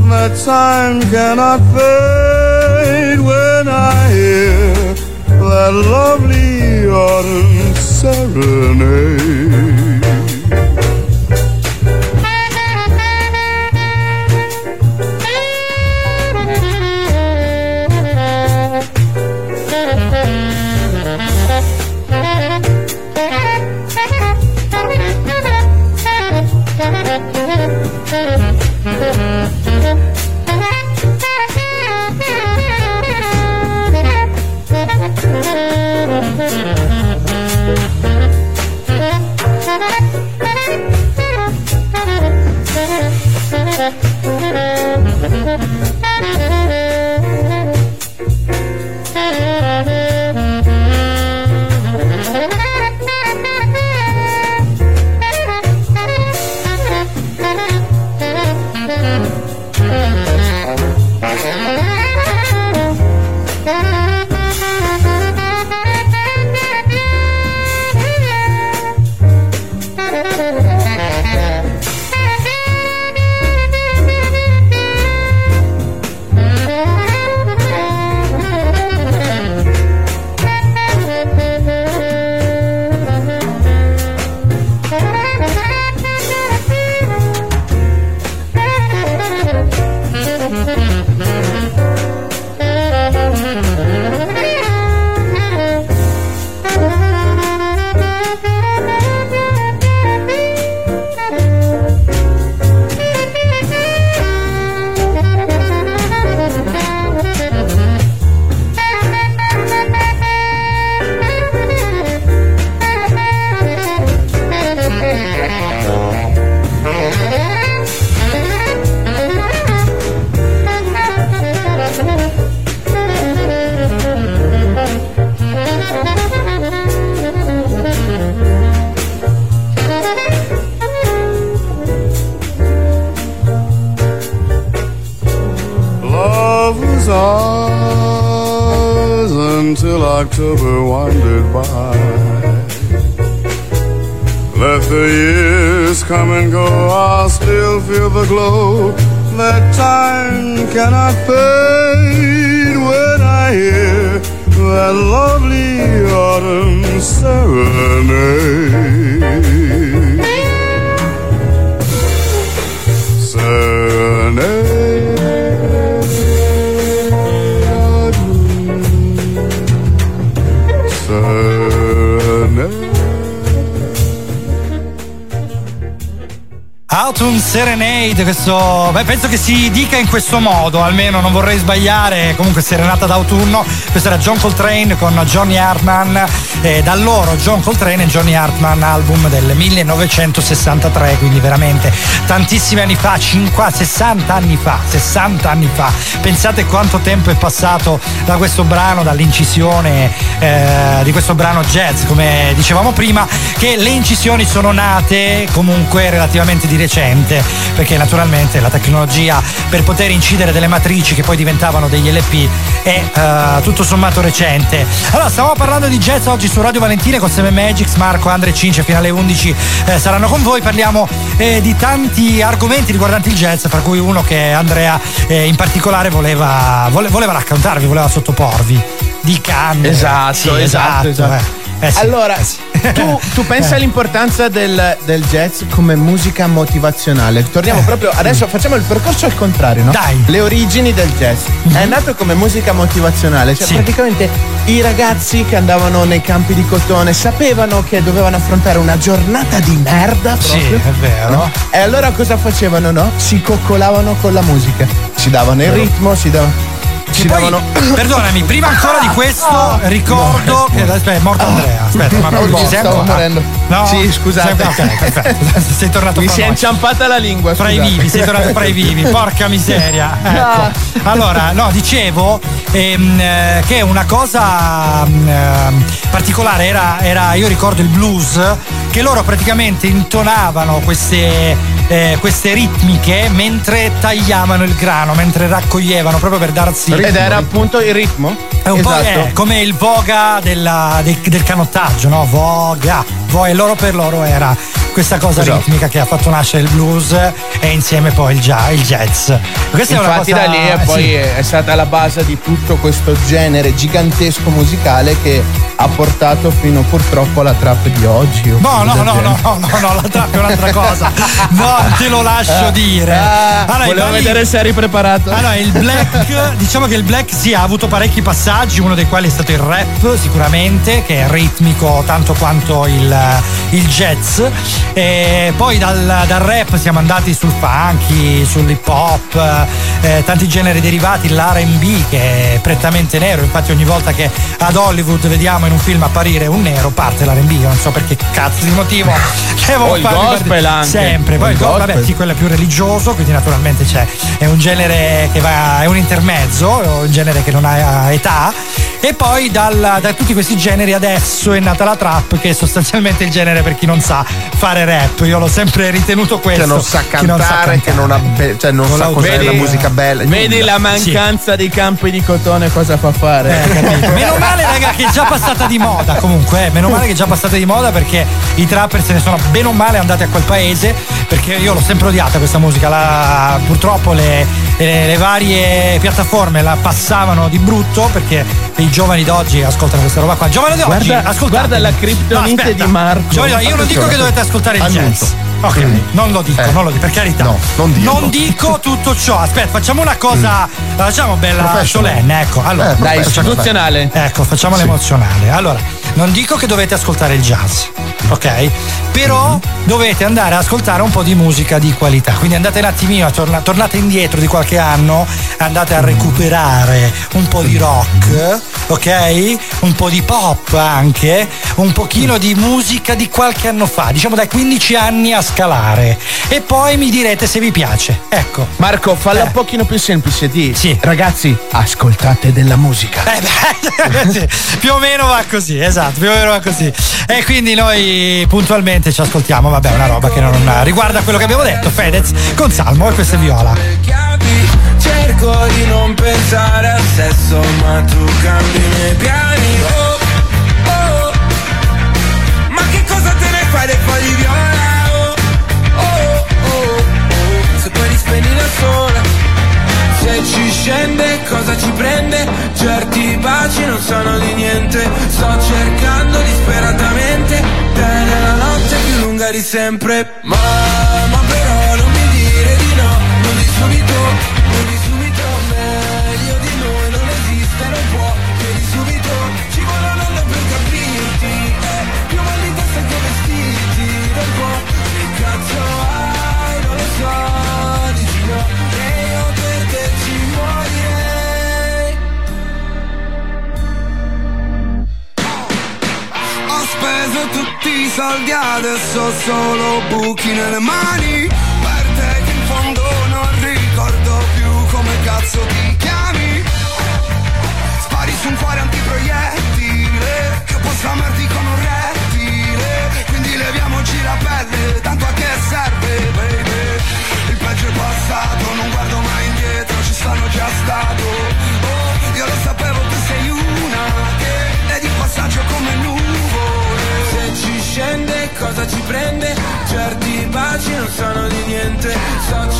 that time cannot fade when I hear that lovely autumn serenade. Thank you. October wandered by. Let the years come and go, I'll still feel the glow that time cannot fade when I hear that lovely autumn serenade. Autumn Serenade, questo, beh, penso che si dica in questo modo, almeno non vorrei sbagliare, comunque Serenata d'autunno, questo era John Coltrane con Johnny Hartman, eh, da loro John Coltrane e Johnny Hartman, album del 1963, quindi veramente tantissimi anni fa, 50, 60 anni fa, 60 anni fa, pensate quanto tempo è passato da questo brano, dall'incisione eh, di questo brano jazz, come dicevamo prima, che le incisioni sono nate comunque relativamente di recente, perché naturalmente la tecnologia per poter incidere delle matrici che poi diventavano degli LP è eh, tutto sommato recente. Allora, stavamo parlando di jazz oggi su Radio Valentina con Seme Magix, Marco, Andre Cince fino alle 11 eh, saranno con voi, parliamo eh, di tanti argomenti riguardanti il jazz, fra cui uno che Andrea eh, in particolare voleva, vole- voleva raccontarvi, voleva sottoporvi di canne. Esatto, Sì, esatto, esatto. eh. Eh sì, allora, sì. Tu, tu pensa Eh. all'importanza del, del jazz come musica motivazionale. Torniamo proprio adesso, facciamo il percorso al contrario, no? Dai. Le origini del jazz. È nato come musica motivazionale, cioè Sì. praticamente i ragazzi che andavano nei campi di cotone sapevano che dovevano affrontare una giornata di merda Sì, proprio. è vero. no? E allora cosa facevano, no? Si coccolavano con la musica. si davano il ritmo, si davano. Si poi, perdonami, prima ancora di questo ricordo che aspetta, è morto Andrea. Aspetta, ma No, ci stavo morendo. No? Sì, scusate. Sei- ok, perfetto. Sei tornato Mi si è inciampata la lingua. Fra i vivi, sei tornato fra i vivi, porca miseria. Ah. Ecco. Allora, no, dicevo ehm, eh, che una cosa ehm, particolare era, era, io ricordo il blues, che loro praticamente intonavano queste, eh, queste ritmiche mentre tagliavano il grano, mentre raccoglievano, proprio per darsi... Ed era appunto il ritmo? È un po' Esatto. eh, come il voga della- del, del canottaggio, no? Voga. E loro per loro era questa cosa Esatto. ritmica che ha fatto nascere il blues e insieme poi il, jazz. Questa è una Infatti cosa- da lì e poi sì. è stata la base di tutto questo genere gigantesco musicale che ha portato fino purtroppo alla trap di oggi. No, no, no, no, no, no, no, la trappa è un'altra cosa. Non te lo lascio dire. ah, Allora, volevo balli- vedere se eri preparato. Allora, il black, diciamo che il black sì, ha avuto parecchi passaggi, uno dei quali è stato il rap, sicuramente, che è ritmico tanto quanto il, il jazz. E poi dal, dal rap siamo andati sul funky, sull'hip hop, eh, tanti generi derivati, l'RB che è prettamente nero, infatti ogni volta che ad Hollywood vediamo in un film apparire un nero parte l'RB, io non so perché cazzo di motivo. devo O il gospel anche. Sempre, poi il il go- vabbè, gospel. sì, quello è più religioso, quindi naturalmente c'è, è un genere che va, è un intermezzo, un genere che non ha età. E poi dal- da tutti questi generi adesso è nata la trap, che è sostanzialmente il genere per chi non sa fare rap. Io l'ho sempre ritenuto questo. Che non sa chi non cantare, che non, ha be- cioè non Con sa cos'è l'autorità. la musica bella. Vedi nulla. la mancanza dei campi di cotone cosa fa fare? Eh. Meno male, raga, che è già passata di moda. Comunque, eh, meno male che è già passata di moda perché i trapper se ne sono bene o male andati a quel paese. Perché io l'ho sempre odiata questa musica. La- purtroppo le, le- le varie piattaforme la passavano di brutto perché i giovani d'oggi ascoltano questa roba qua. Giovani d'oggi, Guarda- ascoltate. guarda la criptonite di Marco. Giovani io non dico che dovete ascoltare il jazz. Ok, non lo dico, non lo dico, per carità. No, non. Non dico tutto ciò. Aspetta, facciamo una cosa. La facciamo bella solenne, ecco. Allora, Eh, Dai, istituzionale. Ecco, facciamo l'emozionale. Allora, non dico che dovete ascoltare il jazz, ok? Però dovete andare ad ascoltare un po' di musica di qualità. Quindi andate un attimino, torna- tornate indietro di qualche anno, andate a recuperare un po' di rock, ok? Un po' di pop anche, un pochino di musica di qualche anno fa, diciamo dai 15 anni a scalare. E poi mi direte se vi piace. Ecco. Marco, falla Eh. un pochino più semplice. Di Sì. ragazzi, ascoltate della musica. Eh beh, più o meno va così, esatto, più o meno così. E quindi noi puntualmente ci ascoltiamo, vabbè, una roba che non riguarda quello che abbiamo detto, Fedez con Salmo e questa è Viola. Cerco di non pensare al sesso Ma tu cambi i miei piani oh, oh. Ma che cosa te ne fai dei fogli viola oh, oh, oh, oh. Se poi li spegni da sola Se ci scende cosa ci prende? Certi baci non sono di niente. Sto cercando disperatamente. Te nella notte più lunga di sempre. Ma, ma però non mi dire di no Non di subito, soldi, adesso solo buchi nelle mani. Per te che in fondo non ricordo più come cazzo ti chiami. Spari su un cuore antiproiettile Che possa amarti con un rettile. Quindi leviamoci la pelle, di niente. Sto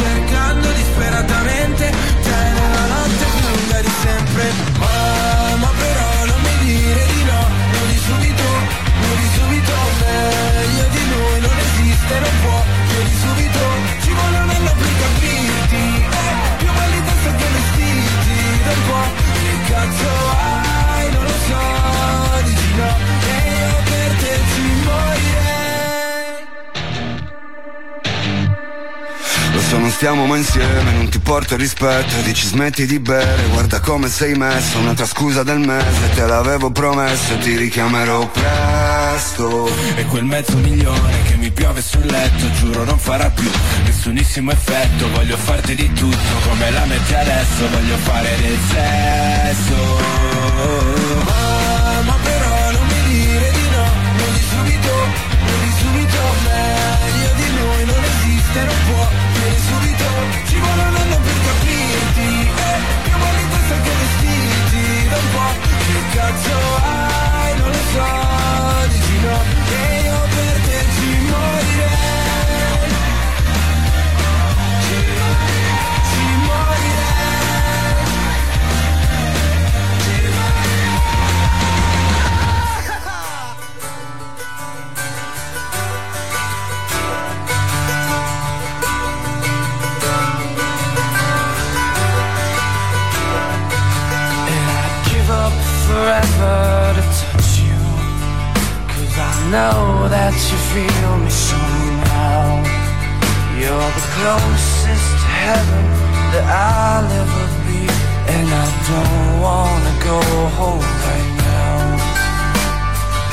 stiamo mai insieme Non ti porto rispetto Dici smetti di bere Guarda come sei messo Un'altra scusa del mese Te l'avevo promesso Ti richiamerò presto. E quel mezzo milione che mi piove sul letto Giuro non farà più nessunissimo effetto Voglio farti di tutto come la metti adesso Voglio fare del sesso esiste, non può Vieni subito, ci vuole un anno per capirti. Eh, più male testa che vestiti Da un po' che cazzo hai, non lo so forever to touch you. Cause I know that you feel me somehow You're the closest to heaven that I'll ever be And I don't wanna go home right now.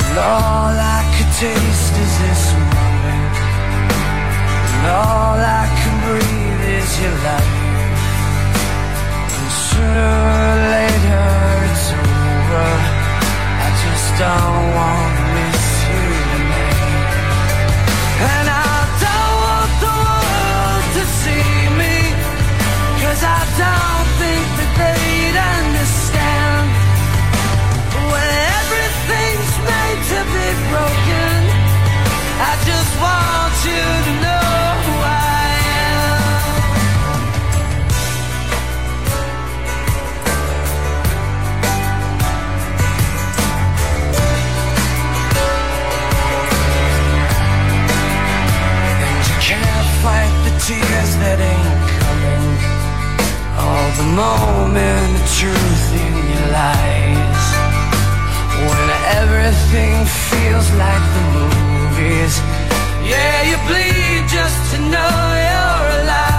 And all I could taste is this moment. And all I can breathe is your light and sooner or later over I just don't want to miss you tonight. And I don't want the world to see me Cause I don't think that they'd understand. When everything's made to be broken I just want you to know tears that ain't coming. All the moment of truth in your lies. When everything feels like the movies. Yeah, you bleed just to know you're alive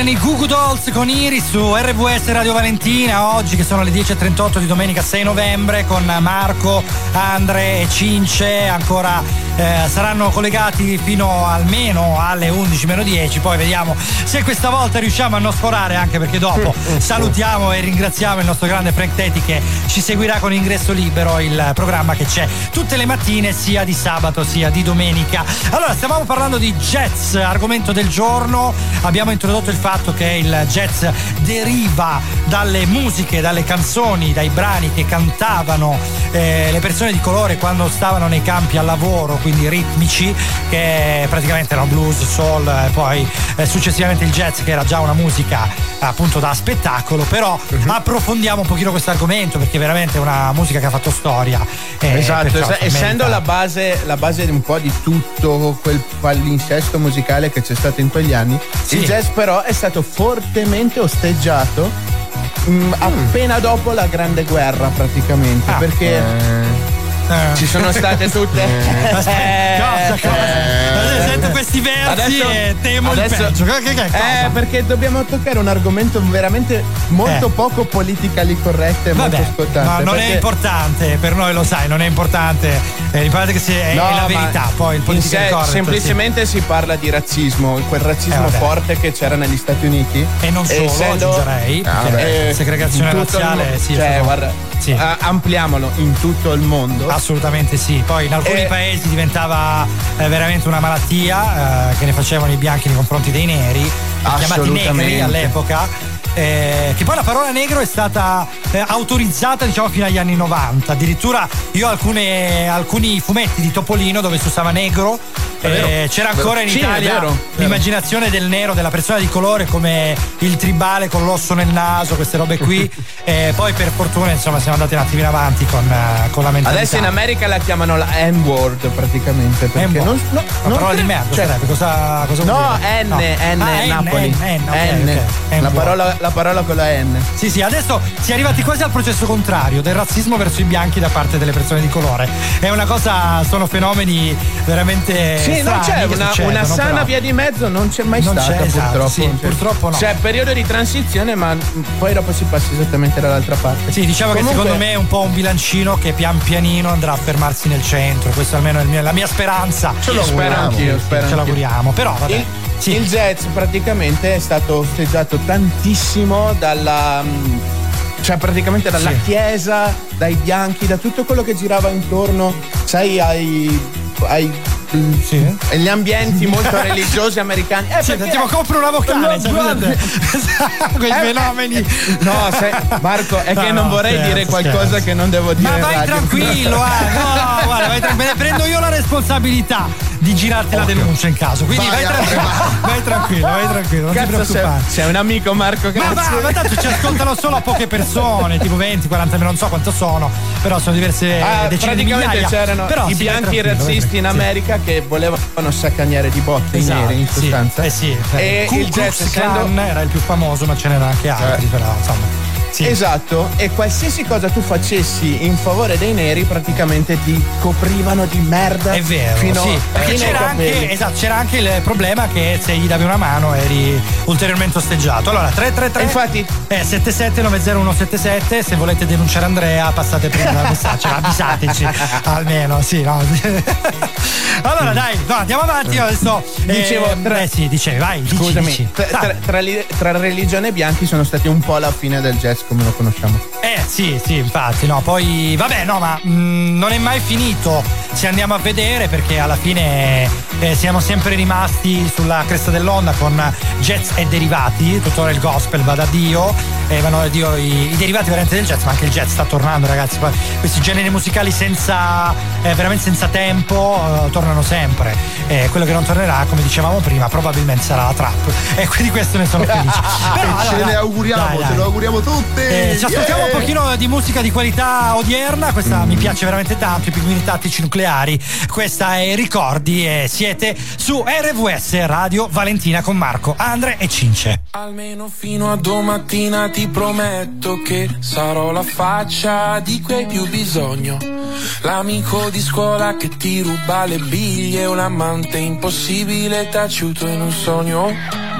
erano i Goo Dolls con Iris su RVS Radio Valentina oggi che sono le 10.38 di domenica 6 novembre con Marco, Andre e Cince ancora eh, saranno collegati fino almeno alle 11 meno 10 poi vediamo se questa volta riusciamo a non sforare anche perché dopo salutiamo e ringraziamo il nostro grande Frank Teti che ci seguirà con ingresso libero il programma che c'è tutte le mattine sia di sabato sia di domenica. Allora stavamo parlando di jazz argomento del giorno. Abbiamo introdotto introdotto il fatto che il jazz deriva dalle musiche, dalle canzoni, dai brani che cantavano eh, le persone di colore quando stavano nei campi al lavoro, quindi ritmici, che praticamente erano blues, soul, e poi eh, successivamente il jazz che era già una musica appunto da spettacolo, però Mhm. approfondiamo un pochino questo argomento perché è veramente una musica che ha fatto storia. eh, esatto, es- essendo la base, la base di un po' di tutto quel palinsesto musicale che c'è stato in quegli anni, il jazz però è stato fortemente osteggiato mm, appena dopo la Grande Guerra praticamente, Ah. perché ci sono state tutte... Cosa, cosa? Eh. Sento questi versi e temo il peggio. Eh, perché dobbiamo toccare un argomento veramente molto Eh. poco politically corretto e molto Vabbè, scottante. ma non è importante, per noi lo sai, non è importante. Eh, l'importante che sia, è, No, è la verità, poi il politically sé, correct, semplicemente si parla di razzismo, quel razzismo Eh, forte che c'era negli Stati Uniti. E non solo, aggiungerei, Ah, segregazione razziale, mo- sì, cioè, guarda, sì. ampliamolo in tutto il mondo. Assolutamente sì. Poi in alcuni Eh. paesi diventava eh, veramente una malattia eh, che ne facevano i bianchi nei confronti dei neri, chiamati negri all'epoca. Eh, che poi la parola negro è stata eh, autorizzata diciamo fino agli anni 90 addirittura io ho alcune- alcuni fumetti di Topolino dove si usava negro vero. eh, c'era ancora in Sì, Italia vero, vero. l'immaginazione del nero della persona di colore come il tribale con l'osso nel naso queste robe qui Eh, poi per fortuna insomma siamo andati un attimino avanti con, con la mentalità Adesso in America la chiamano la N-word praticamente. Perché N-word. non, no, non parola di cre- merda cioè- sarebbe cosa, cosa No? N, No. N, Ah, Napoli. N, N, ok, N. ok. La, parola, la parola con la N. Sì, sì, adesso si è arrivati quasi al processo contrario del razzismo verso i bianchi da parte delle persone di colore. È una cosa, sono fenomeni veramente. Sì, non c'è una, succedono, una sana però. via di mezzo, non c'è mai Non stata c'è, esatto, purtroppo. sì, Cioè, purtroppo no. C'è periodo di transizione, ma poi dopo si passa esattamente dall'altra parte. Sì, diciamo Comunque- che secondo me è un po' un bilancino che pian pianino andrà a fermarsi nel centro. Questa almeno è mio- la mia speranza. Ce lo Spero anch'io, spero Ce l'auguriamo, però vabbè. Il, il jazz praticamente è stato osteggiato tantissimo dalla. mm, cioè praticamente dalla Sì. chiesa, dai bianchi, da tutto quello che girava intorno, sai, ai. ai mm, agli ambienti molto religiosi americani. Eh, Sì, perché- tipo compro una vocale, No, guarda- presente? quei Eh, fenomeni. No, sai, Marco, è No, che non no, vorrei scherzo, dire qualcosa scherzo. che non devo dire. Ma vai radio. tranquillo, eh. no, no, guarda, vai tranquillo. Prendo io la responsabilità di girarti la denuncia in caso. Quindi vai, Vai, tranquillo, vai tranquillo, vai tranquillo, non ti Cazzo, sei, preoccupare. sei un amico Marco Ma cazzo. va, ma tanto ci ascoltano solo poche persone, tipo 20, 40, non so quanto sono, però sono diverse Ah, decine di praticamente migliaia. c'erano Però i sì, bianchi razzisti in tranquillo, sì. America che volevano saccagnare di botte Esatto, i neri in sì. sostanza. Eh sì, e Ku il Klux Klan era il più famoso, ma ce n'erano anche altri, Eh. però insomma. Sì. Esatto, e qualsiasi cosa tu facessi in favore dei neri praticamente ti coprivano di merda. È vero, fino, sì, perché fino c'era anche, esatto, c'era anche il problema che se gli davi una mano eri ulteriormente osteggiato. Allora, 333 Infatti, eh, 7790177, se volete denunciare Andrea passate prima il messaggio, avvisateci almeno, sì, no. allora dai, no, andiamo avanti, io adesso eh, Dicevo, tra- eh sì, dicevi, vai, dici, Scusami, dici. tra, Dai. tra- tra tra religione e bianchi sono stati un po' la fine del jazz come lo conosciamo. Eh sì, sì, infatti, no, poi vabbè, no, ma mh, non è mai finito se andiamo a vedere perché alla fine eh, siamo sempre rimasti sulla cresta dell'onda con jazz e derivati, tuttora il gospel va da Dio, eh, vanno da Dio i, i derivati veramente del jazz, ma anche il jazz sta tornando ragazzi, Poi questi generi musicali senza, eh, veramente senza tempo eh, tornano sempre, Eh, quello che non tornerà come dicevamo prima probabilmente sarà la trap e quindi questo ne sono felice. Però, ce allora, ne auguriamo, dai, ce dai. lo auguriamo tutti. Eh, ci ascoltiamo Yeah. un pochino di musica di qualità odierna, questa mi piace veramente tanto, i pinguini tattici nucleari. Questa è Ricordi e siete su RVS Radio Valentina con Marco, Andre e Cince. Almeno fino a domattina ti prometto che sarò la faccia di cui hai più bisogno. L'amico di scuola che ti ruba le biglie, un amante impossibile taciuto in un sogno.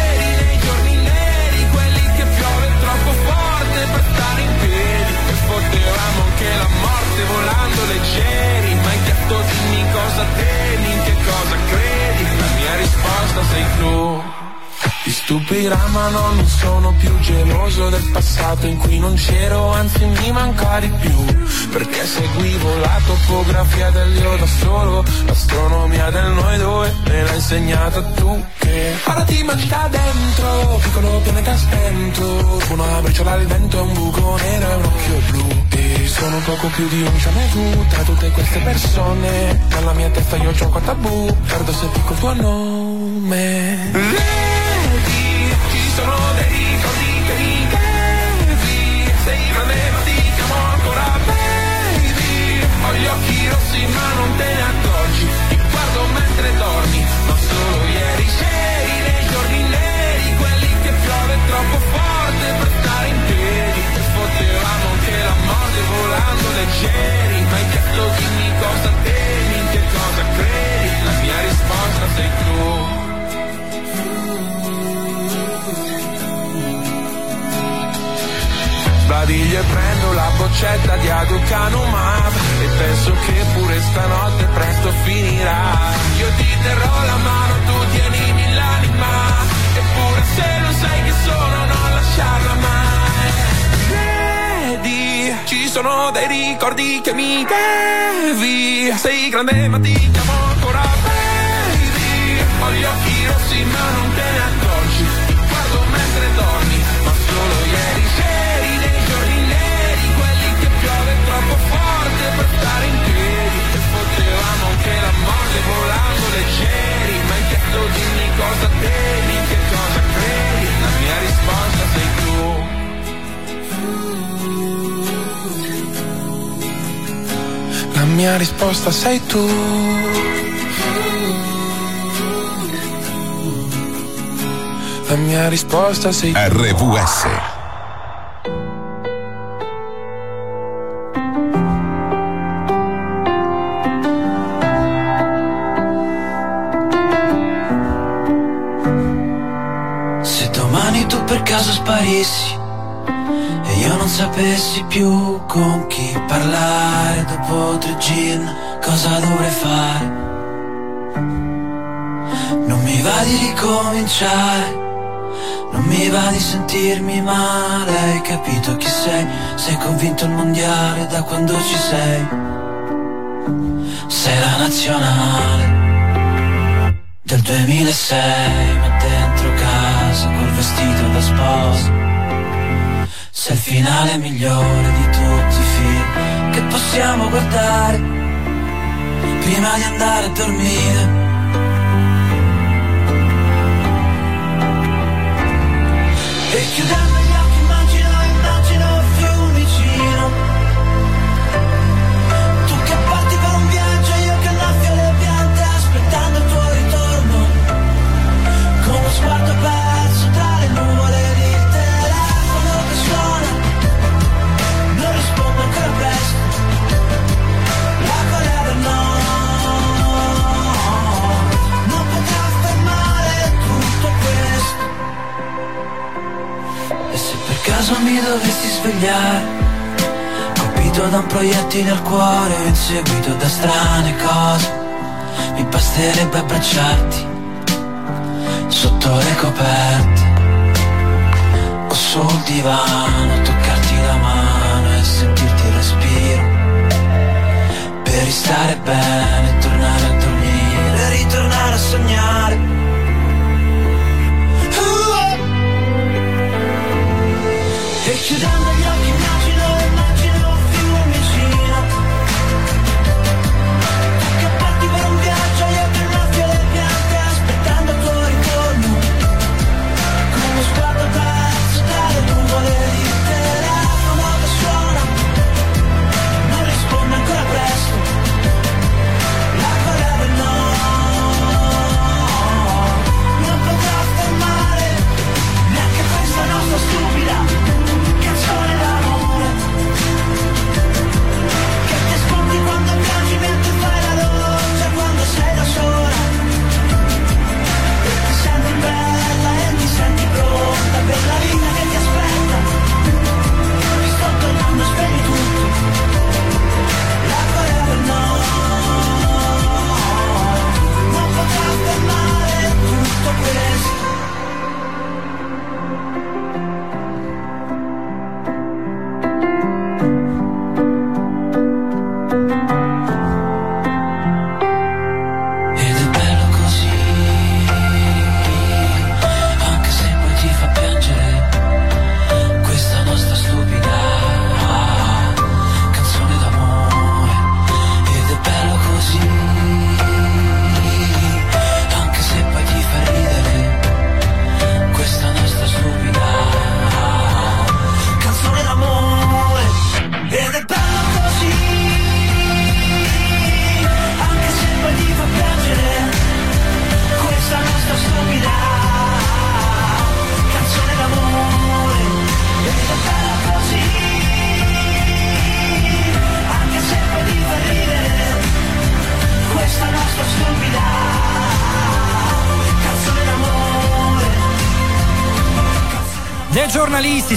ti stupirà ma no, non sono più geloso del passato in cui non c'ero, anzi mi manca di più. Perché seguivo la topografia dell'io da solo L'astronomia del noi due me l'ha insegnata tu che Ora ti mangi da dentro, piccolo pianeta spento. Una briciola al vento un buco nero e un occhio blu. E sono poco più di un vu tra tutte queste persone. Nella mia testa io gioco a tabù, perdo se dico il tuo nome leggeri Ma hai detto dimmi cosa temi, in che cosa credi? La mia risposta sei tu. Sbadiglio e prendo la boccetta di Aducanumab E penso che pure stanotte presto finirà. Io ti terrò la mano, tu tienimi l'anima Eppure se non sai che sono non lasciarla mai ci sono dei ricordi che mi devi Sei grande ma ti chiamo ancora baby. Ho gli occhi rossi ma non mia risposta sei tu La mia risposta sei tu RVS. Se domani tu per caso sparissi sapessi più con chi parlare dopo tre gin, cosa dovrei fare? Non mi va di ricominciare, non mi va di sentirmi male, hai capito chi sei? Sei convinto il mondiale da quando ci sei? Sei la nazionale del 2006, ma dentro casa col vestito da sposa. Sei il finale migliore di tutti i film che possiamo guardare prima di andare a dormire. Proiettile al cuore inseguito da strane cose, mi basterebbe abbracciarti sotto le coperte. O sul divano, toccarti la mano e sentirti il respiro. Per ristare bene, tornare a dormire, ritornare a sognare.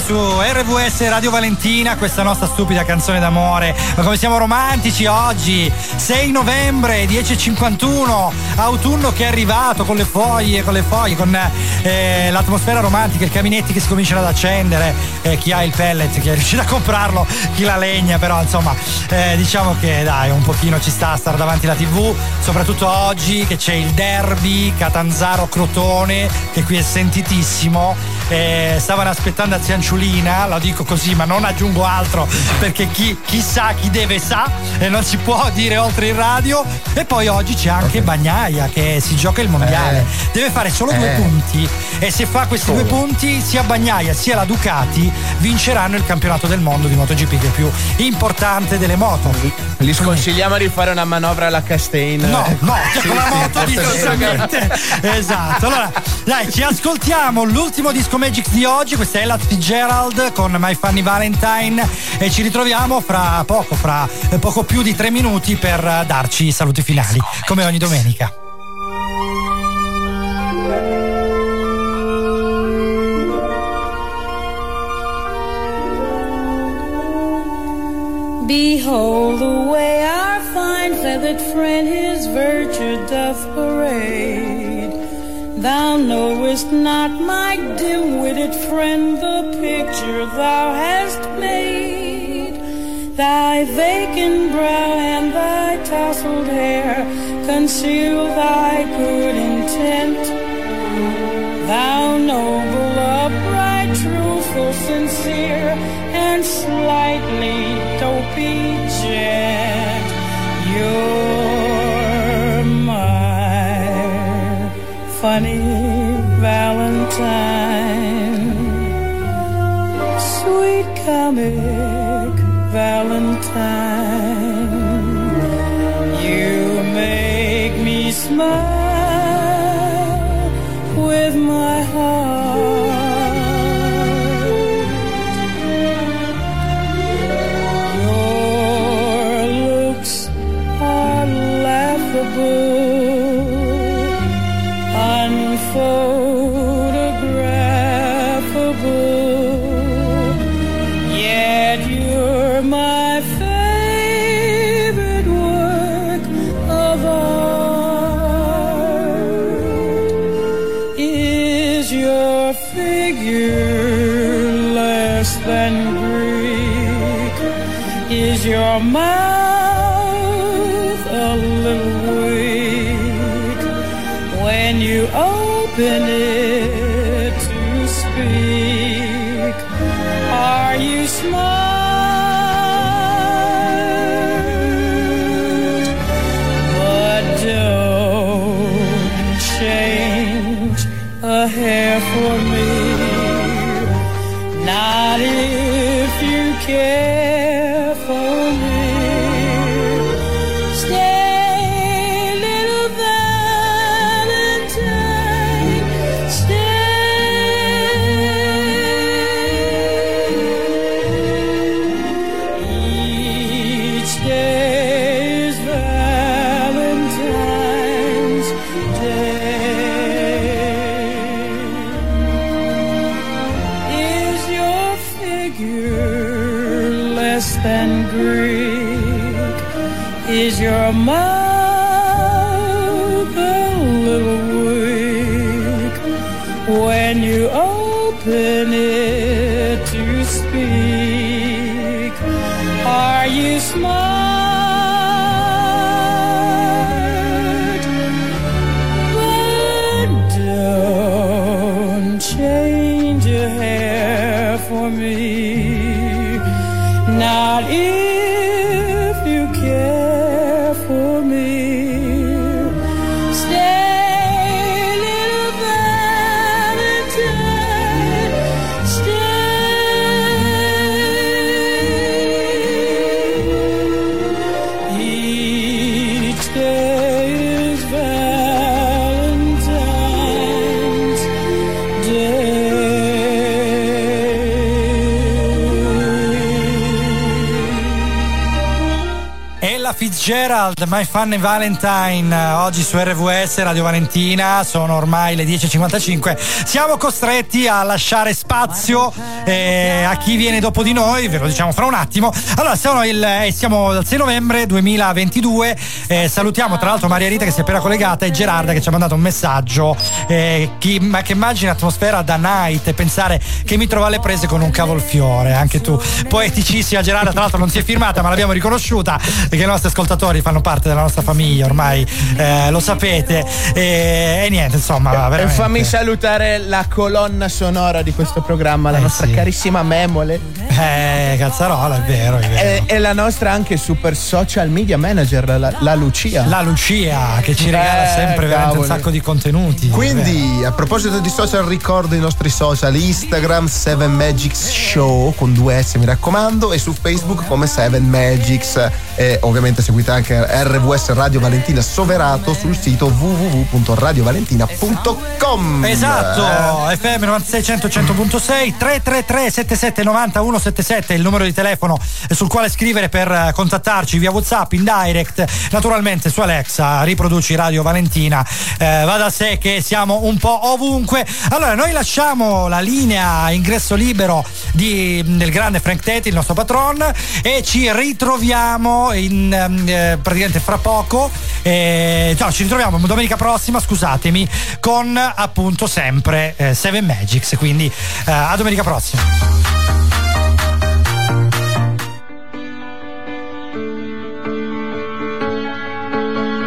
Su RVS Radio Valentina, questa nostra stupida canzone d'amore. Ma come siamo romantici oggi, 6 novembre, 10.51, autunno che è arrivato con le foglie, con le foglie, con eh, l'atmosfera romantica, i caminetti che si cominciano ad accendere, eh, chi ha il pellet, chi è riuscito a comprarlo, chi la legna, però insomma eh, diciamo che dai, un pochino ci sta a stare davanti alla tv, soprattutto oggi che c'è il derby Catanzaro-Crotone, che qui è sentitissimo. Eh, stavano aspettando a Zianciulina, lo dico così, ma non aggiungo altro perché chi, chi sa, chi deve sa e non si può dire oltre il radio. E poi oggi c'è anche Bagnaia che si gioca il mondiale. Eh. Deve fare solo due Eh. punti e se fa questi due punti sia Bagnaia sia la Ducati vinceranno il campionato del mondo di MotoGP che è più importante delle moto. Gli sconsigliamo di fare una manovra alla Castain. No, no, Sì, con la sì, moto forse distosamente. Esatto. Allora, dai, ci ascoltiamo l'ultimo disco Magic di oggi. Questa è Ella Fitzgerald con My Funny Valentine. E ci ritroviamo fra poco, fra eh, poco più di tre minuti per eh, darci i saluti finali, come ogni domenica. Behold the way our fine feathered friend his virtue doth parade. Thou knowest not, my dim witted friend, the picture thou hast made. Thy vacant brow and thy tousled hair conceal thy good intent. Thou noble, upright, truthful, sincere, and slightly dopey gent. You're funny Valentine, sweet comic Valentine. You make me smile your mouth a little weak. When you open it figure less than Greek? Is your mouth a little weak when you open it Fitzgerald, My Funny Valentine, eh, oggi su RVS Radio Valentina, sono ormai le 10.55. Siamo costretti a lasciare spazio eh, a chi viene dopo di noi, ve lo diciamo fra un attimo. Allora, siamo, il, eh, siamo dal 6 novembre 2022, eh, salutiamo tra l'altro Maria Rita che si è appena collegata e Gerarda che ci ha mandato un messaggio eh, chi- ma che immagina atmosfera da night pensare che mi trova alle prese con un cavolfiore, anche tu. Poeticissima Gerarda, tra l'altro non si è firmata ma l'abbiamo riconosciuta perché i nostri ascoltatori fanno parte della nostra famiglia ormai, eh, lo sapete. E, e niente, insomma, E veramente. fammi salutare la colonna sonora di questo programma, la Eh, nostra sì. carissima Memole. Eh, cazzarola, è vero, è vero. E, e la nostra anche super social media manager, la, la Lucia. La Lucia che ci regala Eh, sempre veramente un sacco di contenuti. Quindi, a proposito di social, ricordo i nostri social: Instagram 7 Magics Show con due S, mi raccomando, e su Facebook come 7 Magics. E ovviamente seguite anche RVS Radio Valentina Soverato sul sito www.radiovalentina.com. Esatto, FM 96 100 100.6 333 77 90 177 è il numero di telefono sul quale scrivere per eh, contattarci via WhatsApp in direct, naturalmente su Alexa riproduci Radio Valentina. Eh, va da sé che siamo un po' ovunque. Allora, noi lasciamo la linea ingresso libero di- del grande Frank Teti, il nostro patron, e ci ritroviamo in, ehm, eh, praticamente fra poco. eh, no, ci ritroviamo domenica prossima, scusatemi, con appunto sempre eh, Seven Magics. Quindi eh, a domenica prossima.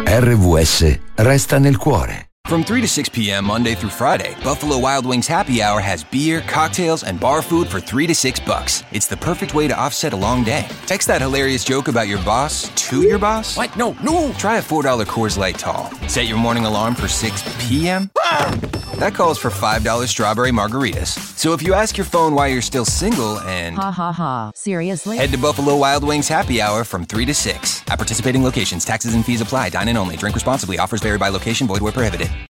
RVS resta nel cuore. From 3 to 6 p.m. Monday through Friday, Buffalo Wild Wings Happy Hour has beer, cocktails, and bar food for 3 to 6 bucks. It's the perfect way to offset a long day. Text that hilarious joke about your boss to your boss. What? No, no. Try a $4 Coors Light Tall. Set your morning alarm for 6 p.m. Ah! That calls for $5 strawberry margaritas. So if you ask your phone why you're still single and Ha ha ha. Seriously? head to Buffalo Wild Wings Happy Hour from 3 to 6. At participating locations, taxes and fees apply. Dine in only. Drink responsibly. Offers vary by location. Void where prohibited.